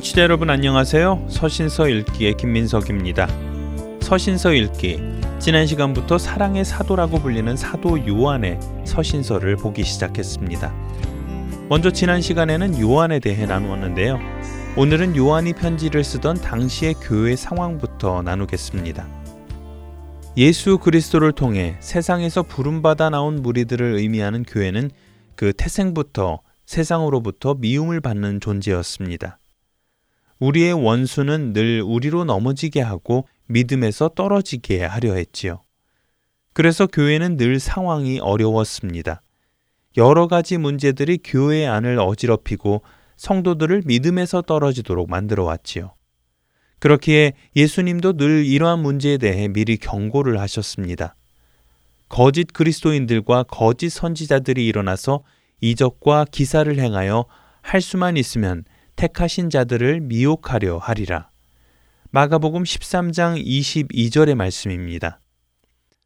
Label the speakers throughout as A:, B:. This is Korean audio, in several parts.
A: 청취자 여러분 안녕하세요. 서신서 읽기의 김민석입니다. 서신서 읽기 지난 시간부터 사랑의 사도라고 불리는 사도 요한의 서신서를 보기 시작했습니다. 먼저 지난 시간에는 요한에 대해 나누었는데요. 오늘은 요한이 편지를 쓰던 당시의 교회 상황부터 나누겠습니다. 예수 그리스도를 통해 세상에서 부름받아 나온 무리들을 의미하는 교회는 그 태생부터 세상으로부터 미움을 받는 존재였습니다. 우리의 원수는 늘 우리로 넘어지게 하고 믿음에서 떨어지게 하려 했지요. 그래서 교회는 늘 상황이 어려웠습니다. 여러 가지 문제들이 교회 안을 어지럽히고 성도들을 믿음에서 떨어지도록 만들어 왔지요. 그렇기에 예수님도 늘 이러한 문제에 대해 미리 경고를 하셨습니다. 거짓 그리스도인들과 거짓 선지자들이 일어나서 이적과 기사를 행하여 할 수만 있으면 택하신 자들을 미혹하려 하리라. 마가복음 13장 22절의 말씀입니다.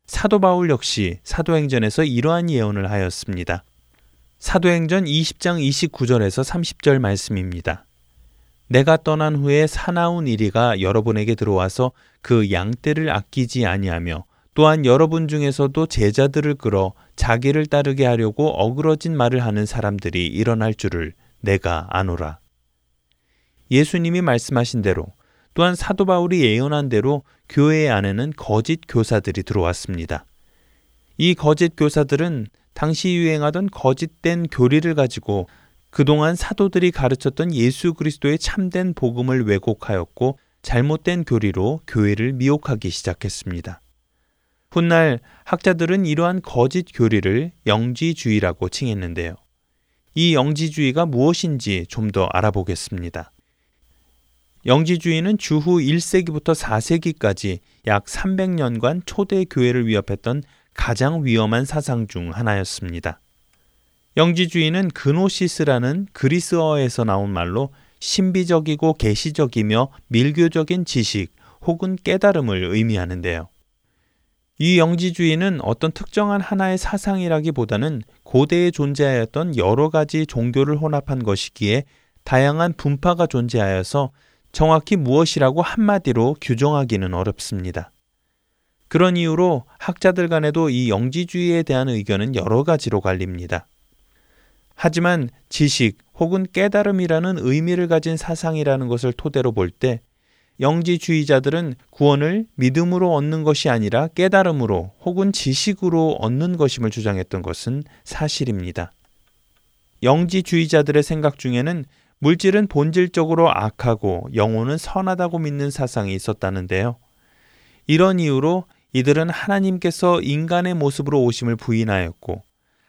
A: 사도 바울 역시 사도행전에서 이러한 예언을 하였습니다. 사도행전 20장 29절에서 30절 말씀입니다. 내가 떠난 후에 사나운 이리가 여러분에게 들어와서 그 양떼를 아끼지 아니하며 또한 여러분 중에서도 제자들을 끌어 자기를 따르게 하려고 어그러진 말을 하는 사람들이 일어날 줄을 내가 아노라. 예수님이 말씀하신 대로 또한 사도 바울이 예언한 대로 교회 안에는 거짓 교사들이 들어왔습니다. 이 거짓 교사들은 당시 유행하던 거짓된 교리를 가지고 그동안 사도들이 가르쳤던 예수 그리스도의 참된 복음을 왜곡하였고 잘못된 교리로 교회를 미혹하기 시작했습니다. 훗날 학자들은 이러한 거짓 교리를 영지주의라고 칭했는데요. 이 영지주의가 무엇인지 좀 더 알아보겠습니다. 영지주의는 주후 1세기부터 4세기까지 약 300년간 초대 교회를 위협했던 가장 위험한 사상 중 하나였습니다. 영지주의는 그노시스라는 그리스어에서 나온 말로 신비적이고 계시적이며 밀교적인 지식 혹은 깨달음을 의미하는데요. 이 영지주의는 어떤 특정한 하나의 사상이라기보다는 고대에 존재하였던 여러 가지 종교를 혼합한 것이기에 다양한 분파가 존재하여서 정확히 무엇이라고 한마디로 규정하기는 어렵습니다. 그런 이유로 학자들 간에도 이 영지주의에 대한 의견은 여러 가지로 갈립니다. 하지만 지식 혹은 깨달음이라는 의미를 가진 사상이라는 것을 토대로 볼 때 영지주의자들은 구원을 믿음으로 얻는 것이 아니라 깨달음으로 혹은 지식으로 얻는 것임을 주장했던 것은 사실입니다. 영지주의자들의 생각 중에는 물질은 본질적으로 악하고 영혼은 선하다고 믿는 사상이 있었다는데요. 이런 이유로 이들은 하나님께서 인간의 모습으로 오심을 부인하였고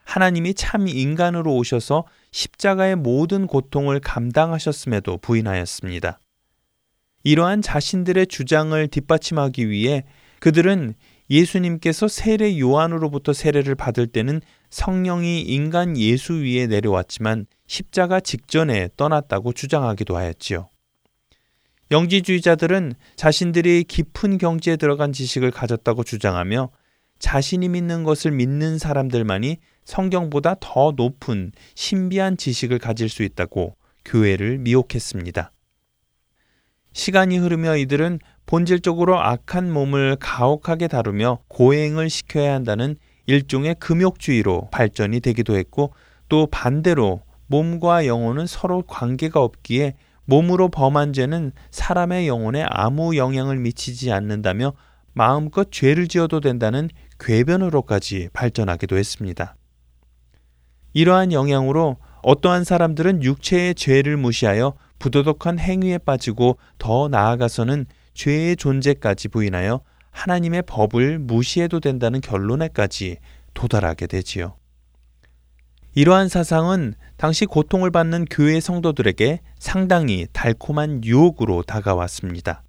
A: 하나님이 참 인간으로 오셔서 십자가의 모든 고통을 감당하셨음에도 부인하였습니다. 이러한 자신들의 주장을 뒷받침하기 위해 그들은 예수님께서 세례 요한으로부터 세례를 받을 때는 성령이 인간 예수 위에 내려왔지만 십자가 직전에 떠났다고 주장하기도 하였지요. 영지주의자들은 자신들이 깊은 경지에 들어간 지식을 가졌다고 주장하며 자신이 믿는 것을 믿는 사람들만이 성경보다 더 높은 신비한 지식을 가질 수 있다고 교회를 미혹했습니다. 시간이 흐르며 이들은 본질적으로 악한 몸을 가혹하게 다루며 고행을 시켜야 한다는 일종의 금욕주의로 발전이 되기도 했고 또 반대로 몸과 영혼은 서로 관계가 없기에 몸으로 범한 죄는 사람의 영혼에 아무 영향을 미치지 않는다며 마음껏 죄를 지어도 된다는 궤변으로까지 발전하기도 했습니다. 이러한 영향으로 어떠한 사람들은 육체의 죄를 무시하여 부도덕한 행위에 빠지고 더 나아가서는 죄의 존재까지 부인하여 하나님의 법을 무시해도 된다는 결론에까지 도달하게 되지요. 이러한 사상은 당시 고통을 받는 교회 성도들에게 상당히 달콤한 유혹으로 다가왔습니다.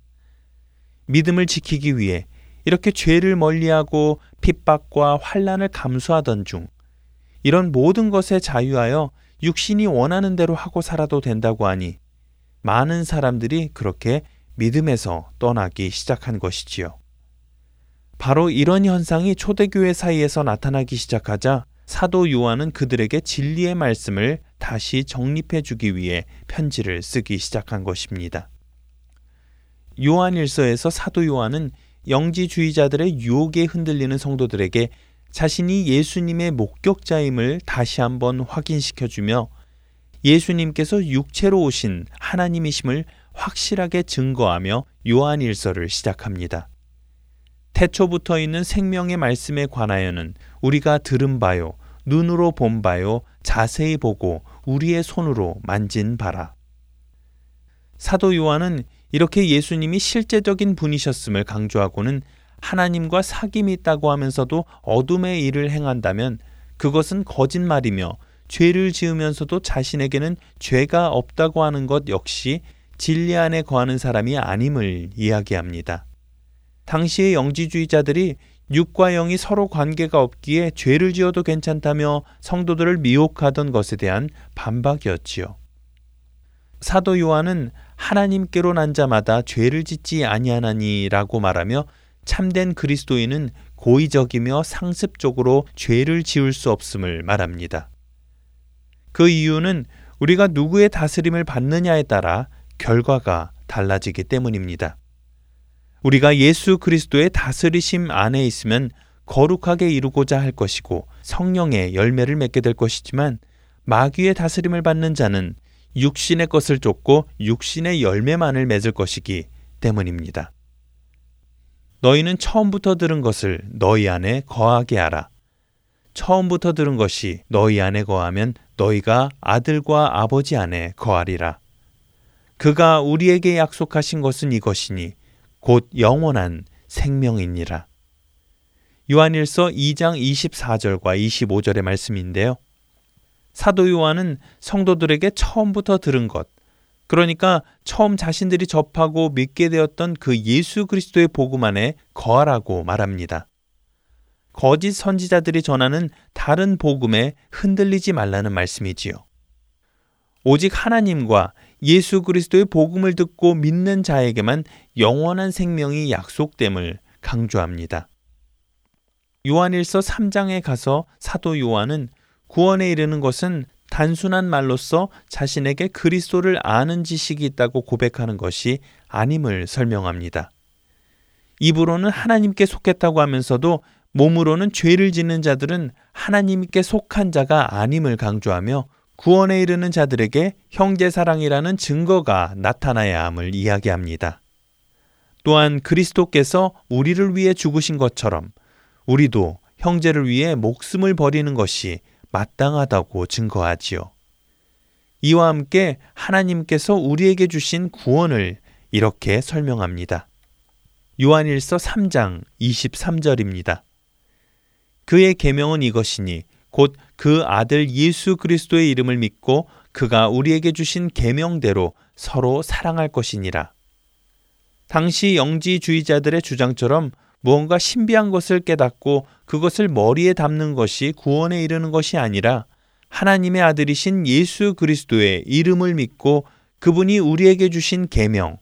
A: 믿음을 지키기 위해 이렇게 죄를 멀리하고 핍박과 환란을 감수하던 중 이런 모든 것에 자유하여 육신이 원하는 대로 하고 살아도 된다고 하니 많은 사람들이 그렇게 믿음에서 떠나기 시작한 것이지요. 바로 이런 현상이 초대교회 사이에서 나타나기 시작하자 사도 요한은 그들에게 진리의 말씀을 다시 정립해 주기 위해 편지를 쓰기 시작한 것입니다. 요한일서에서 사도 요한은 영지주의자들의 유혹에 흔들리는 성도들에게 자신이 예수님의 목격자임을 다시 한번 확인시켜 주며 예수님께서 육체로 오신 하나님이심을 확실하게 증거하며 요한일서를 시작합니다. 태초부터 있는 생명의 말씀에 관하여는 우리가 들은 바요, 눈으로 본 바요, 자세히 보고 우리의 손으로 만진 바라. 사도 요한은 이렇게 예수님이 실제적인 분이셨음을 강조하고는 하나님과 사귐이 있다고 하면서도 어둠의 일을 행한다면 그것은 거짓말이며 죄를 지으면서도 자신에게는 죄가 없다고 하는 것 역시 진리 안에 거하는 사람이 아님을 이야기합니다. 당시의 영지주의자들이 육과 영이 서로 관계가 없기에 죄를 지어도 괜찮다며 성도들을 미혹하던 것에 대한 반박이었지요. 사도 요한은 하나님께로 난 자마다 죄를 짓지 아니하나니라고 말하며 참된 그리스도인은 고의적이며 상습적으로 죄를 지을 수 없음을 말합니다. 그 이유는 우리가 누구의 다스림을 받느냐에 따라 결과가 달라지기 때문입니다. 우리가 예수 그리스도의 다스리심 안에 있으면 거룩하게 이루고자 할 것이고 성령의 열매를 맺게 될 것이지만 마귀의 다스림을 받는 자는 육신의 것을 쫓고 육신의 열매만을 맺을 것이기 때문입니다. 너희는 처음부터 들은 것을 너희 안에 거하게 하라. 처음부터 들은 것이 너희 안에 거하면 너희가 아들과 아버지 안에 거하리라. 그가 우리에게 약속하신 것은 이것이니 곧 영원한 생명이니라. 요한일서 2장 24절과 25절의 말씀인데요. 사도 요한은 성도들에게 처음부터 들은 것, 그러니까 처음 자신들이 접하고 믿게 되었던 그 예수 그리스도의 복음 안에 거하라고 말합니다. 거짓 선지자들이 전하는 다른 복음에 흔들리지 말라는 말씀이지요. 오직 하나님과 예수 그리스도의 복음을 듣고 믿는 자에게만 영원한 생명이 약속됨을 강조합니다. 요한일서 3장에 가서 사도 요한은 구원에 이르는 것은 단순한 말로써 자신에게 그리스도를 아는 지식이 있다고 고백하는 것이 아님을 설명합니다. 입으로는 하나님께 속했다고 하면서도 몸으로는 죄를 짓는 자들은 하나님께 속한 자가 아님을 강조하며 구원에 이르는 자들에게 형제 사랑이라는 증거가 나타나야 함을 이야기합니다. 또한 그리스도께서 우리를 위해 죽으신 것처럼 우리도 형제를 위해 목숨을 버리는 것이 마땅하다고 증거하지요. 이와 함께 하나님께서 우리에게 주신 구원을 이렇게 설명합니다. 요한일서 3장 23절입니다. 그의 계명은 이것이니 곧 그 아들 예수 그리스도의 이름을 믿고 그가 우리에게 주신 계명대로 서로 사랑할 것이니라. 당시 영지주의자들의 주장처럼 무언가 신비한 것을 깨닫고 그것을 머리에 담는 것이 구원에 이르는 것이 아니라 하나님의 아들이신 예수 그리스도의 이름을 믿고 그분이 우리에게 주신 계명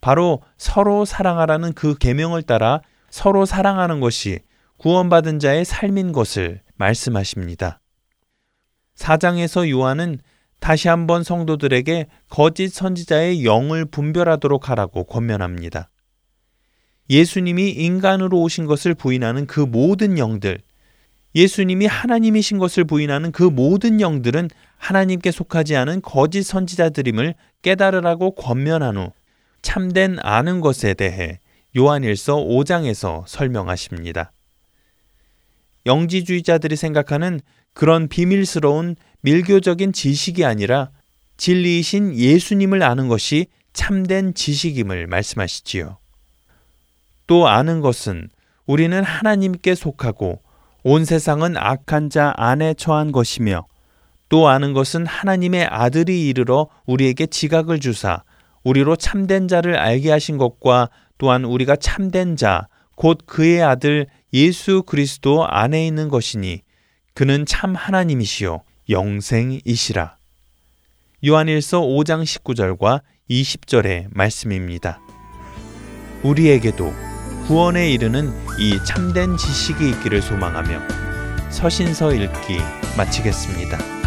A: 바로 서로 사랑하라는 그 계명을 따라 서로 사랑하는 것이 구원받은 자의 삶인 것을 말씀하십니다. 사장에서 요한은 다시 한번 성도들에게 거짓 선지자의 영을 분별하도록 하라고 권면합니다. 예수님이 인간으로 오신 것을 부인하는 그 모든 영들, 예수님이 하나님이신 것을 부인하는 그 모든 영들은 하나님께 속하지 않은 거짓 선지자들임을 깨달으라고 권면한 후 참된 아는 것에 대해 요한일서 5장에서 설명하십니다. 영지주의자들이 생각하는 그런 비밀스러운 밀교적인 지식이 아니라
B: 진리이신 예수님을 아는 것이 참된 지식임을 말씀하시지요. 또 아는 것은 우리는 하나님께 속하고 온 세상은 악한 자 안에 처한 것이며 또 아는 것은 하나님의 아들이 이르러 우리에게 지각을 주사 우리로 참된 자를 알게 하신 것과 또한 우리가 참된 자, 곧 그의 아들 예수 그리스도 안에 있는 것이니 그는 참 하나님이시요 영생이시라. 요한일서 5장 19절과 20절의 말씀입니다. 우리에게도 구원에 이르는 이 참된 지식이 있기를 소망하며 서신서 읽기 마치겠습니다.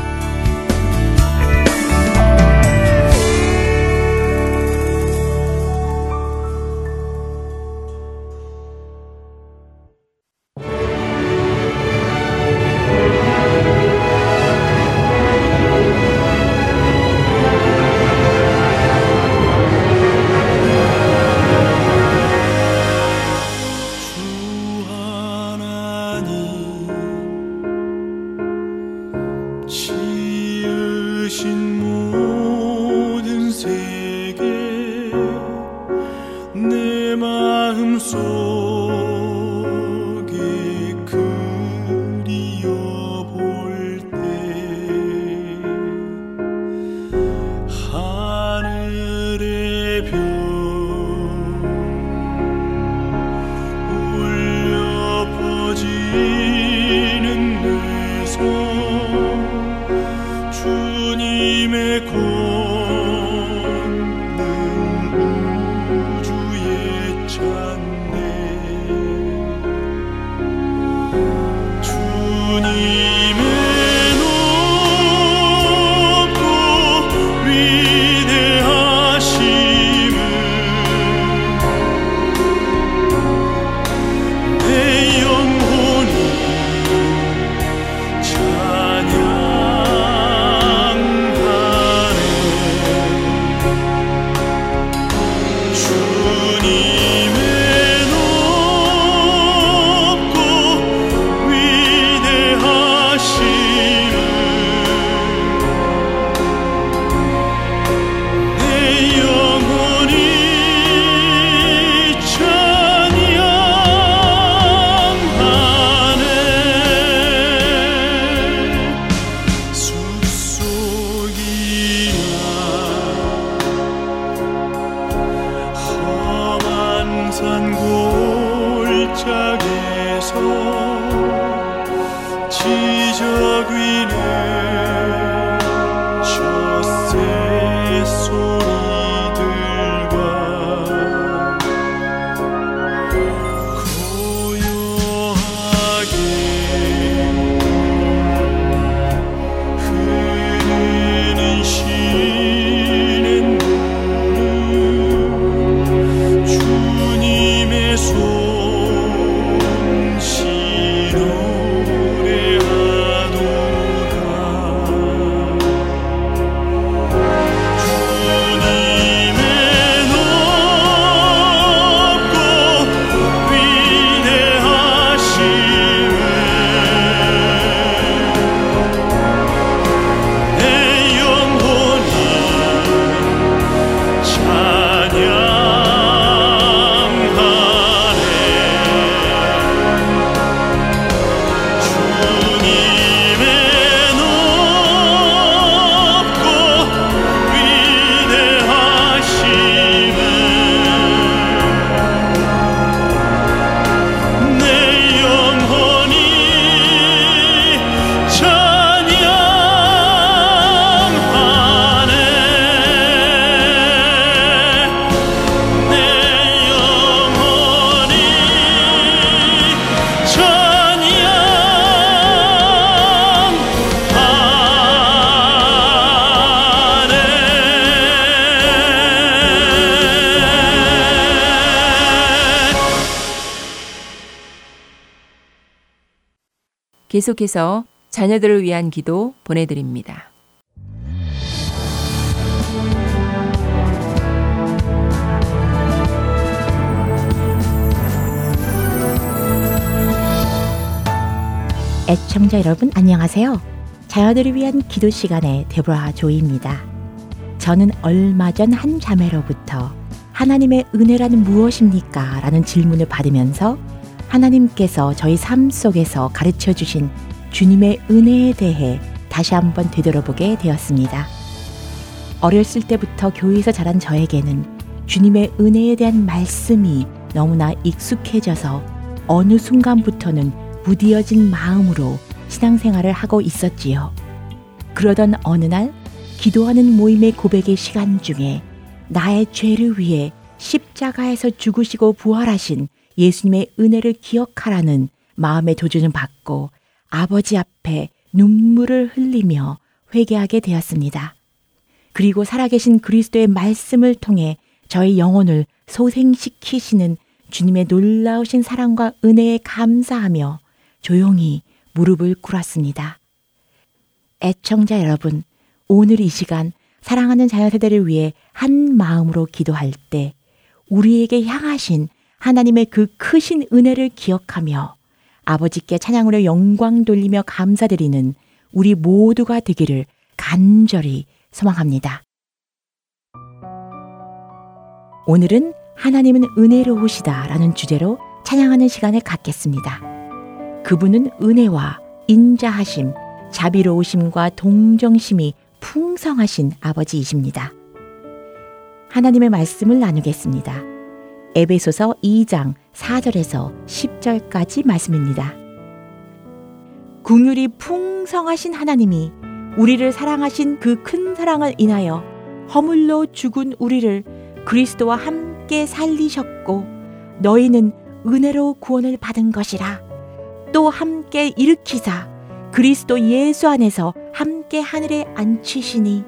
C: 계속해서 자녀들을 위한 기도 보내드립니다.
D: 애청자 여러분 안녕하세요. 자녀들을 위한 기도 시간의 데보라 조이입니다. 저는 얼마 전 한 자매로부터 하나님의 은혜란 무엇입니까? 라는 질문을 받으면서 하나님께서 저희 삶 속에서 가르쳐 주신 주님의 은혜에 대해 다시 한번 되돌아보게 되었습니다. 어렸을 때부터 교회에서 자란 저에게는 주님의 은혜에 대한 말씀이 너무나 익숙해져서 어느 순간부터는 무디어진 마음으로 신앙생활을 하고 있었지요. 그러던 어느 날 기도하는 모임의 고백의 시간 중에 나의 죄를 위해 십자가에서 죽으시고 부활하신 예수님의 은혜를 기억하라는 마음의 도전을 받고 아버지 앞에 눈물을 흘리며 회개하게 되었습니다. 그리고 살아계신 그리스도의 말씀을 통해 저희 영혼을 소생시키시는 주님의 놀라우신 사랑과 은혜에 감사하며 조용히 무릎을 꿇었습니다. 애청자 여러분, 오늘 이 시간 사랑하는 자녀 세대를 위해 한 마음으로 기도할 때 우리에게 향하신 하나님의 그 크신 은혜를 기억하며 아버지께 찬양으로 영광 돌리며 감사드리는 우리 모두가 되기를 간절히 소망합니다. 오늘은 하나님은 은혜로우시다 라는 주제로 찬양하는 시간을 갖겠습니다. 그분은 은혜와 인자하심, 자비로우심과 동정심이 풍성하신 아버지이십니다. 하나님의 말씀을 나누겠습니다. 에베소서 2장 4절에서 10절까지 말씀입니다. 궁율이 풍성하신 하나님이 우리를 사랑하신 그 큰 사랑을 인하여 허물로 죽은 우리를 그리스도와 함께 살리셨고 너희는 은혜로 구원을 받은 것이라 또 함께 일으키사 그리스도 예수 안에서 함께 하늘에 앉히시니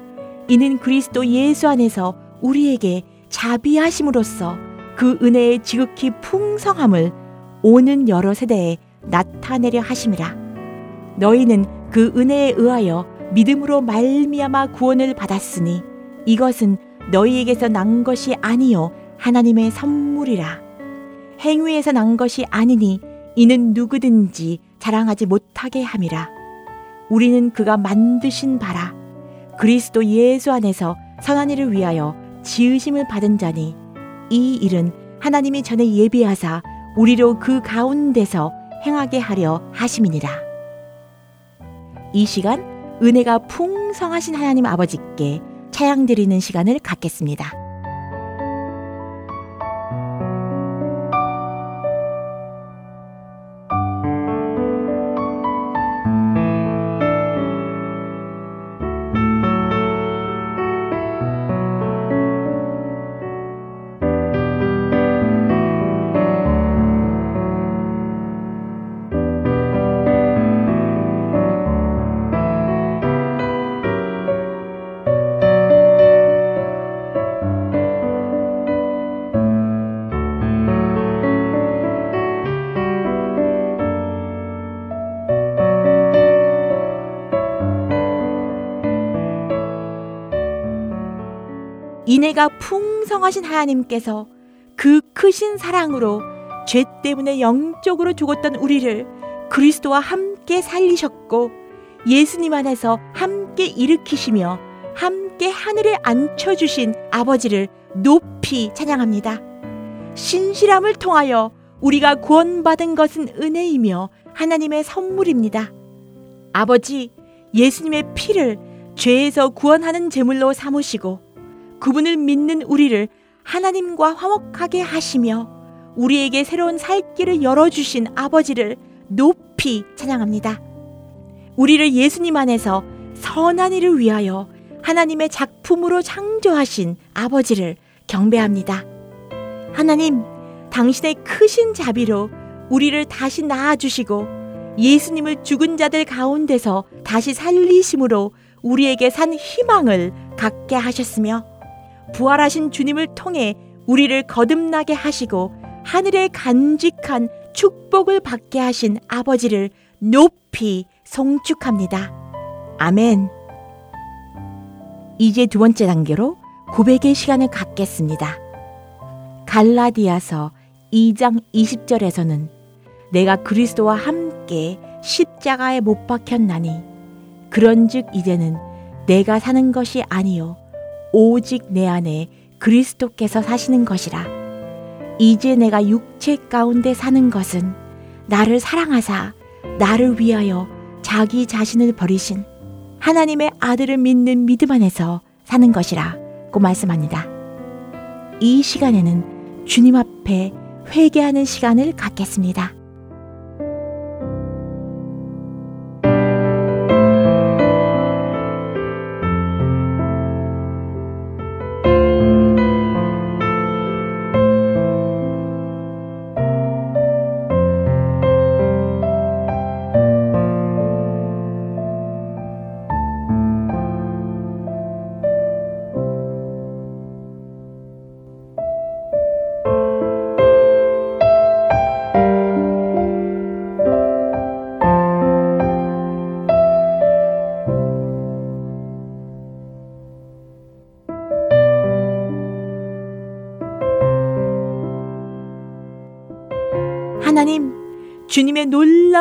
D: 이는 그리스도 예수 안에서 우리에게 자비하심으로써 그 은혜의 지극히 풍성함을 오는 여러 세대에 나타내려 하심이라. 너희는 그 은혜에 의하여 믿음으로 말미암아 구원을 받았으니 이것은 너희에게서 난 것이 아니요 하나님의 선물이라. 행위에서 난 것이 아니니 이는 누구든지 자랑하지 못하게 함이라. 우리는 그가 만드신 바라. 그리스도 예수 안에서 선한 일을 위하여 지으심을 받은 자니 이 일은 하나님이 전에 예비하사 우리로 그 가운데서 행하게 하려 하심이니라. 이 시간 은혜가 풍성하신 하나님 아버지께 차양 드리는 시간을 갖겠습니다. 인애가 풍성하신 하나님께서 그 크신 사랑으로 죄 때문에 영적으로 죽었던 우리를 그리스도와 함께 살리셨고 예수님 안에서 함께 일으키시며 함께 하늘에 앉혀주신 아버지를 높이 찬양합니다. 신실함을 통하여 우리가 구원받은 것은 은혜이며 하나님의 선물입니다. 아버지, 예수님의 피를 죄에서 구원하는 제물로 삼으시고 그분을 믿는 우리를 하나님과 화목하게 하시며 우리에게 새로운 살 길을 열어주신 아버지를 높이 찬양합니다. 우리를 예수님 안에서 선한 일을 위하여 하나님의 작품으로 창조하신 아버지를 경배합니다. 하나님, 당신의 크신 자비로 우리를 다시 낳아주시고 예수님을 죽은 자들 가운데서 다시 살리심으로 우리에게 산 희망을 갖게 하셨으며 부활하신 주님을 통해 우리를 거듭나게 하시고 하늘의 간직한 축복을 받게 하신 아버지를 높이 송축합니다. 아멘. 이제 두 번째 단계로 고백의 시간을 갖겠습니다. 갈라디아서 2장 20절에서는 내가 그리스도와 함께 십자가에 못 박혔나니 그런즉 이제는 내가 사는 것이 아니요 오직 내 안에 그리스도께서 사시는 것이라. 이제 내가 육체 가운데 사는 것은 나를 사랑하사 나를 위하여 자기 자신을 버리신 하나님의 아들을 믿는 믿음 안에서 사는 것이라고 말씀합니다. 이 시간에는 주님 앞에 회개하는 시간을 갖겠습니다.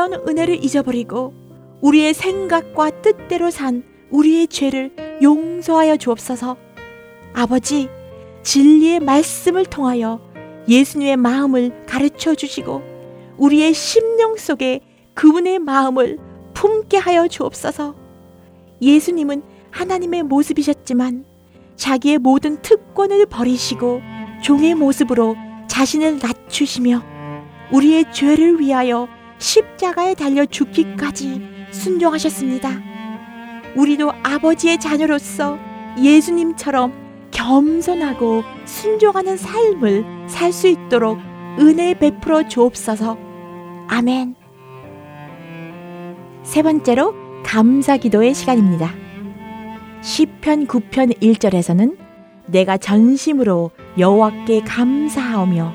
D: 놀라운 은혜를 잊어버리고 우리의 생각과 뜻대로 산 우리의 죄를 용서하여 주옵소서. 아버지, 진리의 말씀을 통하여 예수님의 마음을 가르쳐 주시고 우리의 심령 속에 그분의 마음을 품게 하여 주옵소서. 예수님은 하나님의 모습이셨지만 자기의 모든 특권을 버리시고 종의 모습으로 자신을 낮추시며 우리의 죄를 위하여 십자가에 달려 죽기까지 순종하셨습니다. 우리도 아버지의 자녀로서 예수님처럼 겸손하고 순종하는 삶을 살 수 있도록 은혜 베풀어 주옵소서. 아멘. 세 번째로 감사 기도의 시간입니다. 시편 9편 1절에서는 내가 전심으로 여호와께 감사하며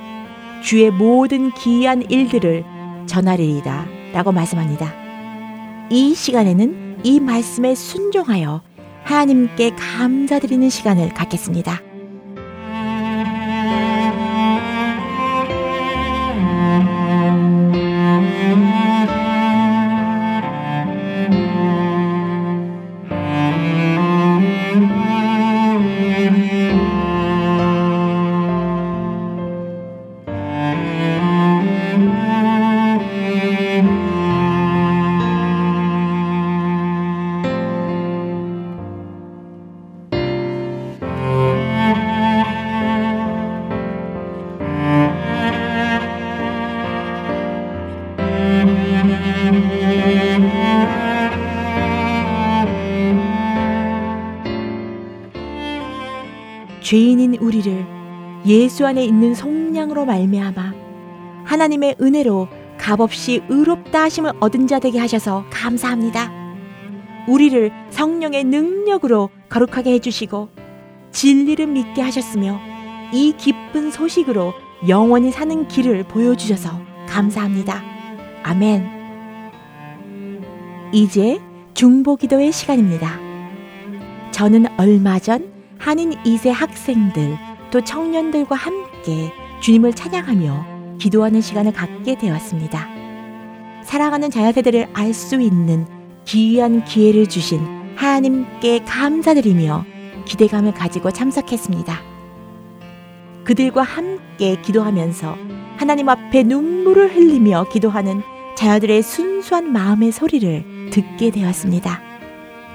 D: 주의 모든 기이한 일들을 전하리이다. 라고 말씀합니다. 이 시간에는 이 말씀에 순종하여 하나님께 감사드리는 시간을 갖겠습니다. 예수 안에 있는 속량으로 말미암아 하나님의 은혜로 값없이 의롭다 하심을 얻은 자 되게 하셔서 감사합니다. 우리를 성령의 능력으로 거룩하게 해주시고 진리를 믿게 하셨으며 이 기쁜 소식으로 영원히 사는 길을 보여주셔서 감사합니다. 아멘. 이제 중보 기도의 시간입니다. 저는 얼마 전 한인 2세 학생들 또 청년들과 함께 주님을 찬양하며 기도하는 시간을 갖게 되었습니다. 사랑하는 자녀세대를 알 수 있는 귀한 기회를 주신 하나님께 감사드리며 기대감을 가지고 참석했습니다. 그들과 함께 기도하면서 하나님 앞에 눈물을 흘리며 기도하는 자녀들의 순수한 마음의 소리를 듣게 되었습니다.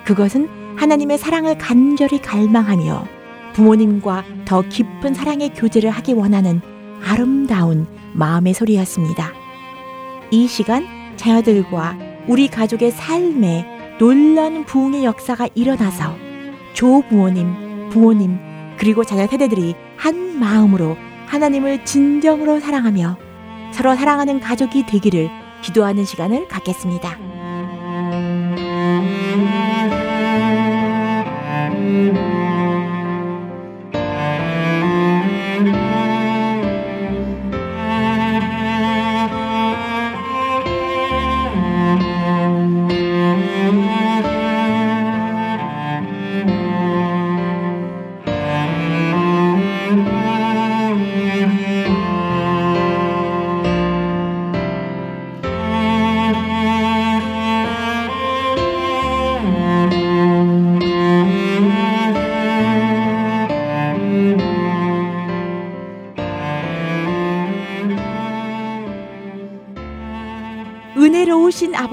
D: 그것은 하나님의 사랑을 간절히 갈망하며 부모님과 더 깊은 사랑의 교제를 하기 원하는 아름다운 마음의 소리였습니다. 이 시간 자녀들과 우리 가족의 삶에 놀라운 부흥의 역사가 일어나서 조부모님, 부모님, 그리고 자녀 세대들이 한 마음으로 하나님을 진정으로 사랑하며 서로 사랑하는 가족이 되기를 기도하는 시간을 갖겠습니다.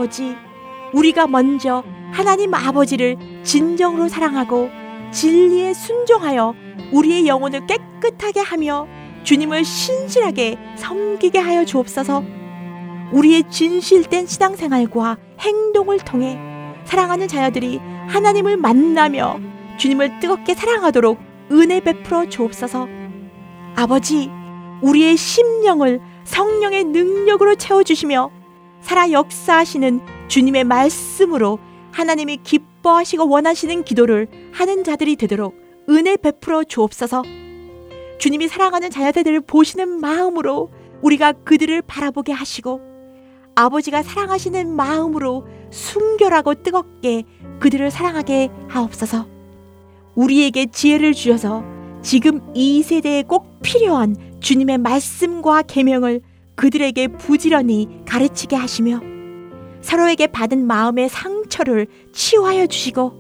D: 아버지, 우리가 먼저 하나님 아버지를 진정으로 사랑하고 진리에 순종하여 우리의 영혼을 깨끗하게 하며 주님을 신실하게 섬기게 하여 주옵소서. 우리의 진실된 신앙생활과 행동을 통해 사랑하는 자녀들이 하나님을 만나며 주님을 뜨겁게 사랑하도록 은혜 베풀어 주옵소서. 아버지, 우리의 심령을 성령의 능력으로 채워주시며 살아 역사하시는 주님의 말씀으로 하나님이 기뻐하시고 원하시는 기도를 하는 자들이 되도록 은혜 베풀어 주옵소서. 주님이 사랑하는 자녀들을 보시는 마음으로 우리가 그들을 바라보게 하시고 아버지가 사랑하시는 마음으로 순결하고 뜨겁게 그들을 사랑하게 하옵소서. 우리에게 지혜를 주셔서 지금 이 세대에 꼭 필요한 주님의 말씀과 계명을 그들에게 부지런히 가르치게 하시며 서로에게 받은 마음의 상처를 치유하여 주시고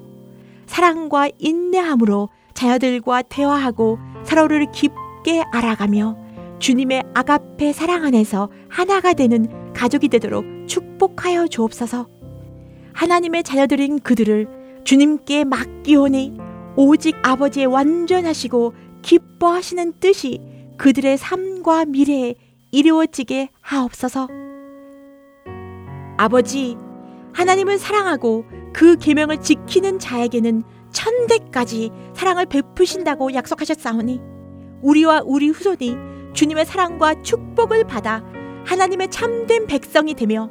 D: 사랑과 인내함으로 자녀들과 대화하고 서로를 깊게 알아가며 주님의 아가페 사랑 안에서 하나가 되는 가족이 되도록 축복하여 주옵소서. 하나님의 자녀들인 그들을 주님께 맡기오니 오직 아버지의 완전하시고 기뻐하시는 뜻이 그들의 삶과 미래에 이루어지게 하옵소서. 아버지, 하나님을 사랑하고 그 계명을 지키는 자에게는 천대까지 사랑을 베푸신다고 약속하셨사오니 우리와 우리 후손이 주님의 사랑과 축복을 받아 하나님의 참된 백성이 되며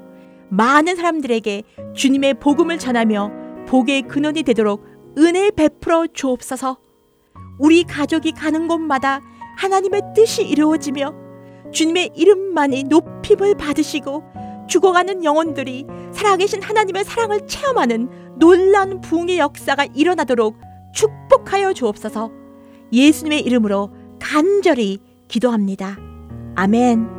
D: 많은 사람들에게 주님의 복음을 전하며 복의 근원이 되도록 은혜 베풀어 주옵소서. 우리 가족이 가는 곳마다 하나님의 뜻이 이루어지며 주님의 이름만이 높임을 받으시고 죽어가는 영혼들이 살아계신 하나님의 사랑을 체험하는 놀란 부흥의 역사가 일어나도록 축복하여 주옵소서. 예수님의 이름으로 간절히 기도합니다. 아멘.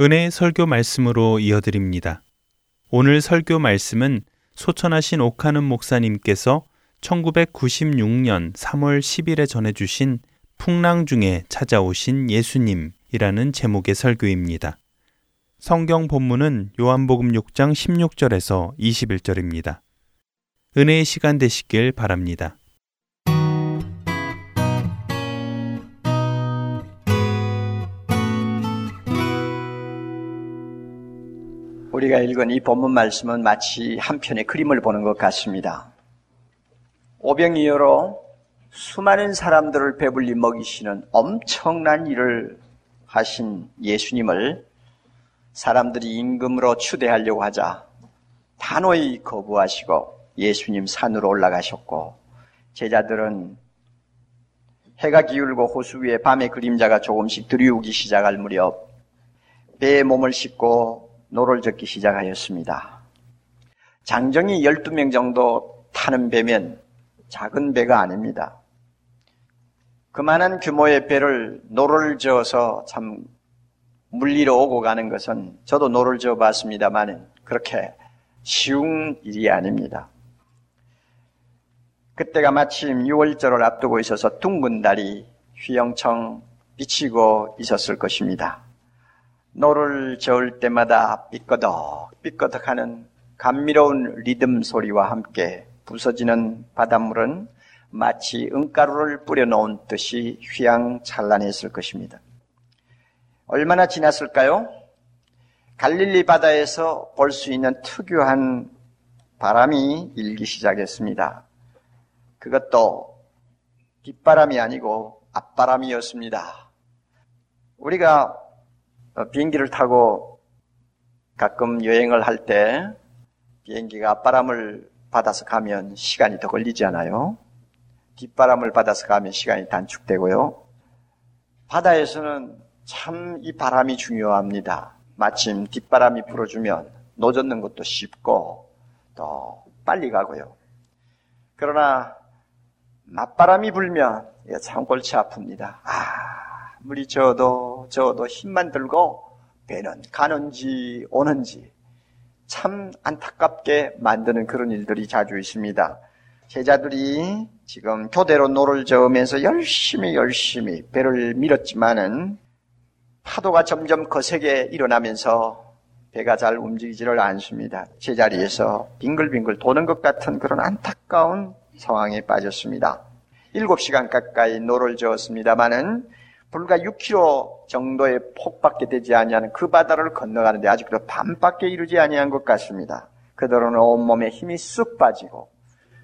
A: 은혜의 설교 말씀으로 이어드립니다. 오늘 설교 말씀은 소천하신 옥하는 목사님께서 1996년 3월 10일에 전해주신 풍랑 중에 찾아오신 예수님이라는 제목의 설교입니다. 성경 본문은 요한복음 6장 16절에서 21절입니다. 은혜의 시간 되시길 바랍니다.
E: 우리가 읽은 이 본문 말씀은 마치 한 편의 그림을 보는 것 같습니다. 오병이어로 수많은 사람들을 배불리 먹이시는 엄청난 일을 하신 예수님을 사람들이 임금으로 추대하려고 하자 단호히 거부하시고 예수님 산으로 올라가셨고 제자들은 해가 기울고 호수 위에 밤의 그림자가 조금씩 들이우기 시작할 무렵 배에 몸을 싣고 노를 젓기 시작하였습니다. 장정이 12명 정도 타는 배면 작은 배가 아닙니다. 그만한 규모의 배를 노를 저어서 참 멀리로 오고 가는 것은 저도 노를 저어 봤습니다만 그렇게 쉬운 일이 아닙니다. 그때가 마침 유월절을 앞두고 있어서 둥근 달이 휘영청 비치고 있었을 것입니다. 노를 저을 때마다 삐꺼덕 삐꺼덕 하는 감미로운 리듬 소리와 함께 부서지는 바닷물은 마치 은가루를 뿌려놓은 듯이 휘황찬란했을 것입니다. 얼마나 지났을까요? 갈릴리 바다에서 볼 수 있는 특유한 바람이 일기 시작했습니다. 그것도 뒷바람이 아니고 앞바람이었습니다. 우리가 비행기를 타고 가끔 여행을 할 때 비행기가 앞바람을 받아서 가면 시간이 더 걸리지 않아요? 뒷바람을 받아서 가면 시간이 단축되고요. 바다에서는 참 이 바람이 중요합니다. 마침 뒷바람이 불어주면 노젓는 것도 쉽고 더 빨리 가고요. 그러나 맞바람이 불면 참 골치 아픕니다. 아무리 저어도 저어도 힘만 들고 배는 가는지 오는지 참 안타깝게 만드는 그런 일들이 자주 있습니다. 제자들이 지금 교대로 노를 저으면서 열심히 열심히 배를 밀었지만은 파도가 점점 거세게 일어나면서 배가 잘 움직이지를 않습니다. 제자리에서 빙글빙글 도는 것 같은 그런 안타까운 상황에 빠졌습니다. 7시간 가까이 노를 저었습니다마는 불과 6km 정도의 폭밖에 되지 아니하는 그 바다를 건너가는데 아직도 반밖에 이르지 아니한 것 같습니다. 그들은 온몸에 힘이 쑥 빠지고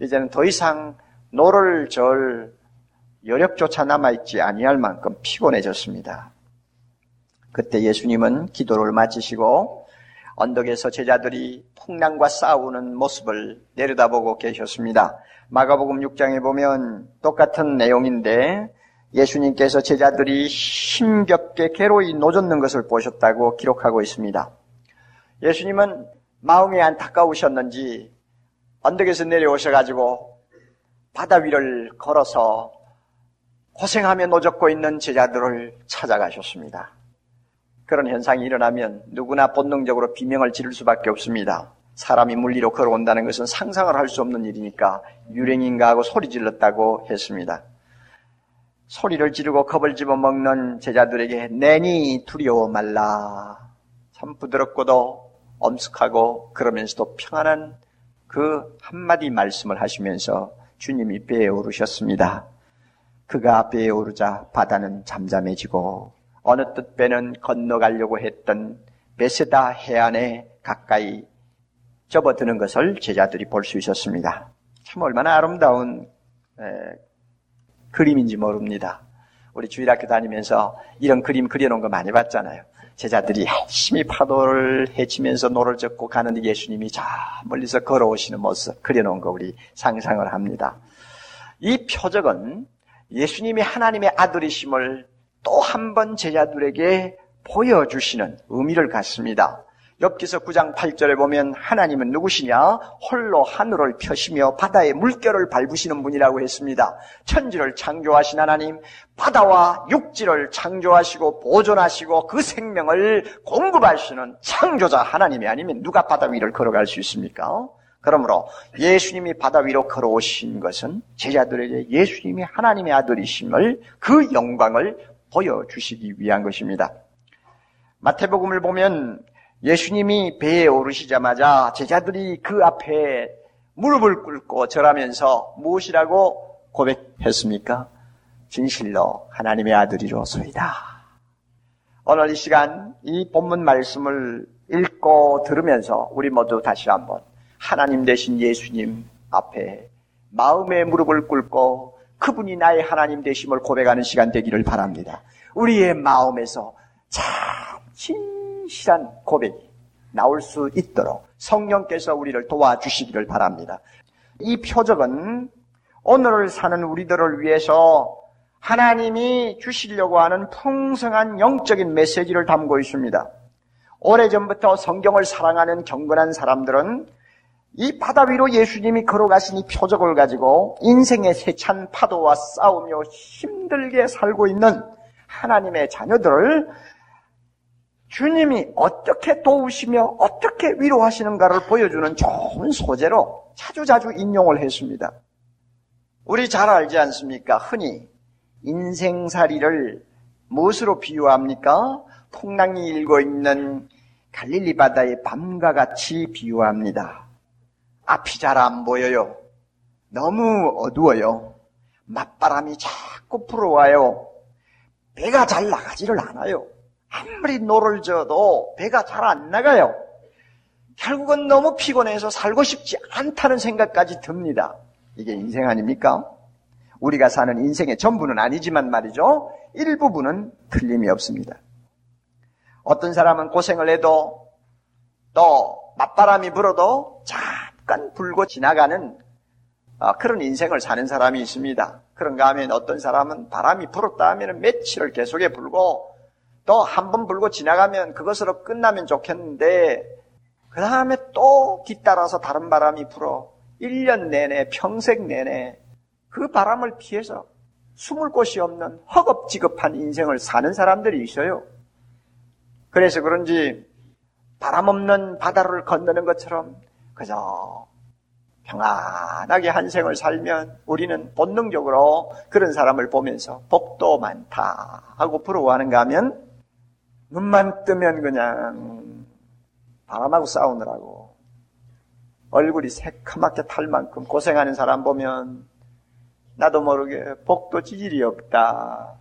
E: 이제는 더 이상 노를 저을 여력조차 남아있지 아니할 만큼 피곤해졌습니다. 그때 예수님은 기도를 마치시고 언덕에서 제자들이 풍랑과 싸우는 모습을 내려다보고 계셨습니다. 마가복음 6장에 보면 똑같은 내용인데 예수님께서 제자들이 힘겹게 괴로이 노젓는 것을 보셨다고 기록하고 있습니다. 예수님은 마음이 안타까우셨는지 언덕에서 내려오셔가지고 바다 위를 걸어서 고생하며 노젓고 있는 제자들을 찾아가셨습니다. 그런 현상이 일어나면 누구나 본능적으로 비명을 지를 수밖에 없습니다. 사람이 물리로 걸어온다는 것은 상상을 할 수 없는 일이니까 유령인가 하고 소리 질렀다고 했습니다. 소리를 지르고 겁을 집어먹는 제자들에게 내니 두려워 말라. 참 부드럽고도 엄숙하고 그러면서도 평안한 그 한마디 말씀을 하시면서 주님이 배에 오르셨습니다. 그가 배에 오르자 바다는 잠잠해지고 어느덧 배는 건너가려고 했던 벳새다 해안에 가까이 접어드는 것을 제자들이 볼 수 있었습니다. 참 얼마나 아름다운 에, 그림인지 모릅니다. 우리 주일학교 다니면서 이런 그림 그려놓은 거 많이 봤잖아요. 제자들이 열심히 파도를 헤치면서 노를 젓고 가는데 예수님이 저 멀리서 걸어오시는 모습 그려놓은 거 우리 상상을 합니다. 이 표적은 예수님이 하나님의 아들이심을 또 한 번 제자들에게 보여주시는 의미를 갖습니다. 엽기서 9장 8절에 보면 하나님은 누구시냐? 홀로 하늘을 펴시며 바다의 물결을 밟으시는 분이라고 했습니다. 천지를 창조하신 하나님, 바다와 육지를 창조하시고 보존하시고 그 생명을 공급하시는 창조자 하나님이 아니면 누가 바다 위를 걸어갈 수 있습니까? 그러므로 예수님이 바다 위로 걸어오신 것은 제자들에게 예수님이 하나님의 아들이심을 그 영광을 보여주시기 위한 것입니다. 마태복음을 보면 예수님이 배에 오르시자마자 제자들이 그 앞에 무릎을 꿇고 절하면서 무엇이라고 고백했습니까? 진실로 하나님의 아들이로소이다. 오늘 이 시간 이 본문 말씀을 읽고 들으면서 우리 모두 다시 한번 하나님 대신 예수님 앞에 마음의 무릎을 꿇고 그분이 나의 하나님 되심을 고백하는 시간 되기를 바랍니다. 우리의 마음에서 참 진 실한 고백이 나올 수 있도록 성령께서 우리를 도와주시기를 바랍니다. 이 표적은 오늘을 사는 우리들을 위해서 하나님이 주시려고 하는 풍성한 영적인 메시지를 담고 있습니다. 오래전부터 성경을 사랑하는 경건한 사람들은 이 바다 위로 예수님이 걸어가신 이 표적을 가지고 인생의 세찬 파도와 싸우며 힘들게 살고 있는 하나님의 자녀들을 주님이 어떻게 도우시며 어떻게 위로하시는가를 보여주는 좋은 소재로 자주자주 인용을 했습니다. 우리 잘 알지 않습니까? 흔히 인생살이를 무엇으로 비유합니까? 풍랑이 일고 있는 갈릴리 바다의 밤과 같이 비유합니다. 앞이 잘 안 보여요. 너무 어두워요. 맞바람이 자꾸 불어와요. 배가 잘 나가지를 않아요. 아무리 노를 져도 배가 잘 안 나가요. 결국은 너무 피곤해서 살고 싶지 않다는 생각까지 듭니다. 이게 인생 아닙니까? 우리가 사는 인생의 전부는 아니지만 말이죠. 일부분은 틀림이 없습니다. 어떤 사람은 고생을 해도 또 맞바람이 불어도 잠깐 불고 지나가는 어, 그런 인생을 사는 사람이 있습니다. 그런가 하면 어떤 사람은 바람이 불었다 하면 며칠을 계속해 불고 또 한 번 불고 지나가면 그것으로 끝나면 좋겠는데 그 다음에 또 뒤따라서 다른 바람이 불어 1년 내내 평생 내내 그 바람을 피해서 숨을 곳이 없는 허겁지겁한 인생을 사는 사람들이 있어요. 그래서 그런지 바람 없는 바다를 건너는 것처럼 그저 평안하게 한 생을 살면 우리는 본능적으로 그런 사람을 보면서 복도 많다 하고 부러워하는가 하면 눈만 뜨면 그냥 바람하고 싸우느라고 얼굴이 새카맣게 탈 만큼 고생하는 사람 보면 나도 모르게 복도 지질이 없다.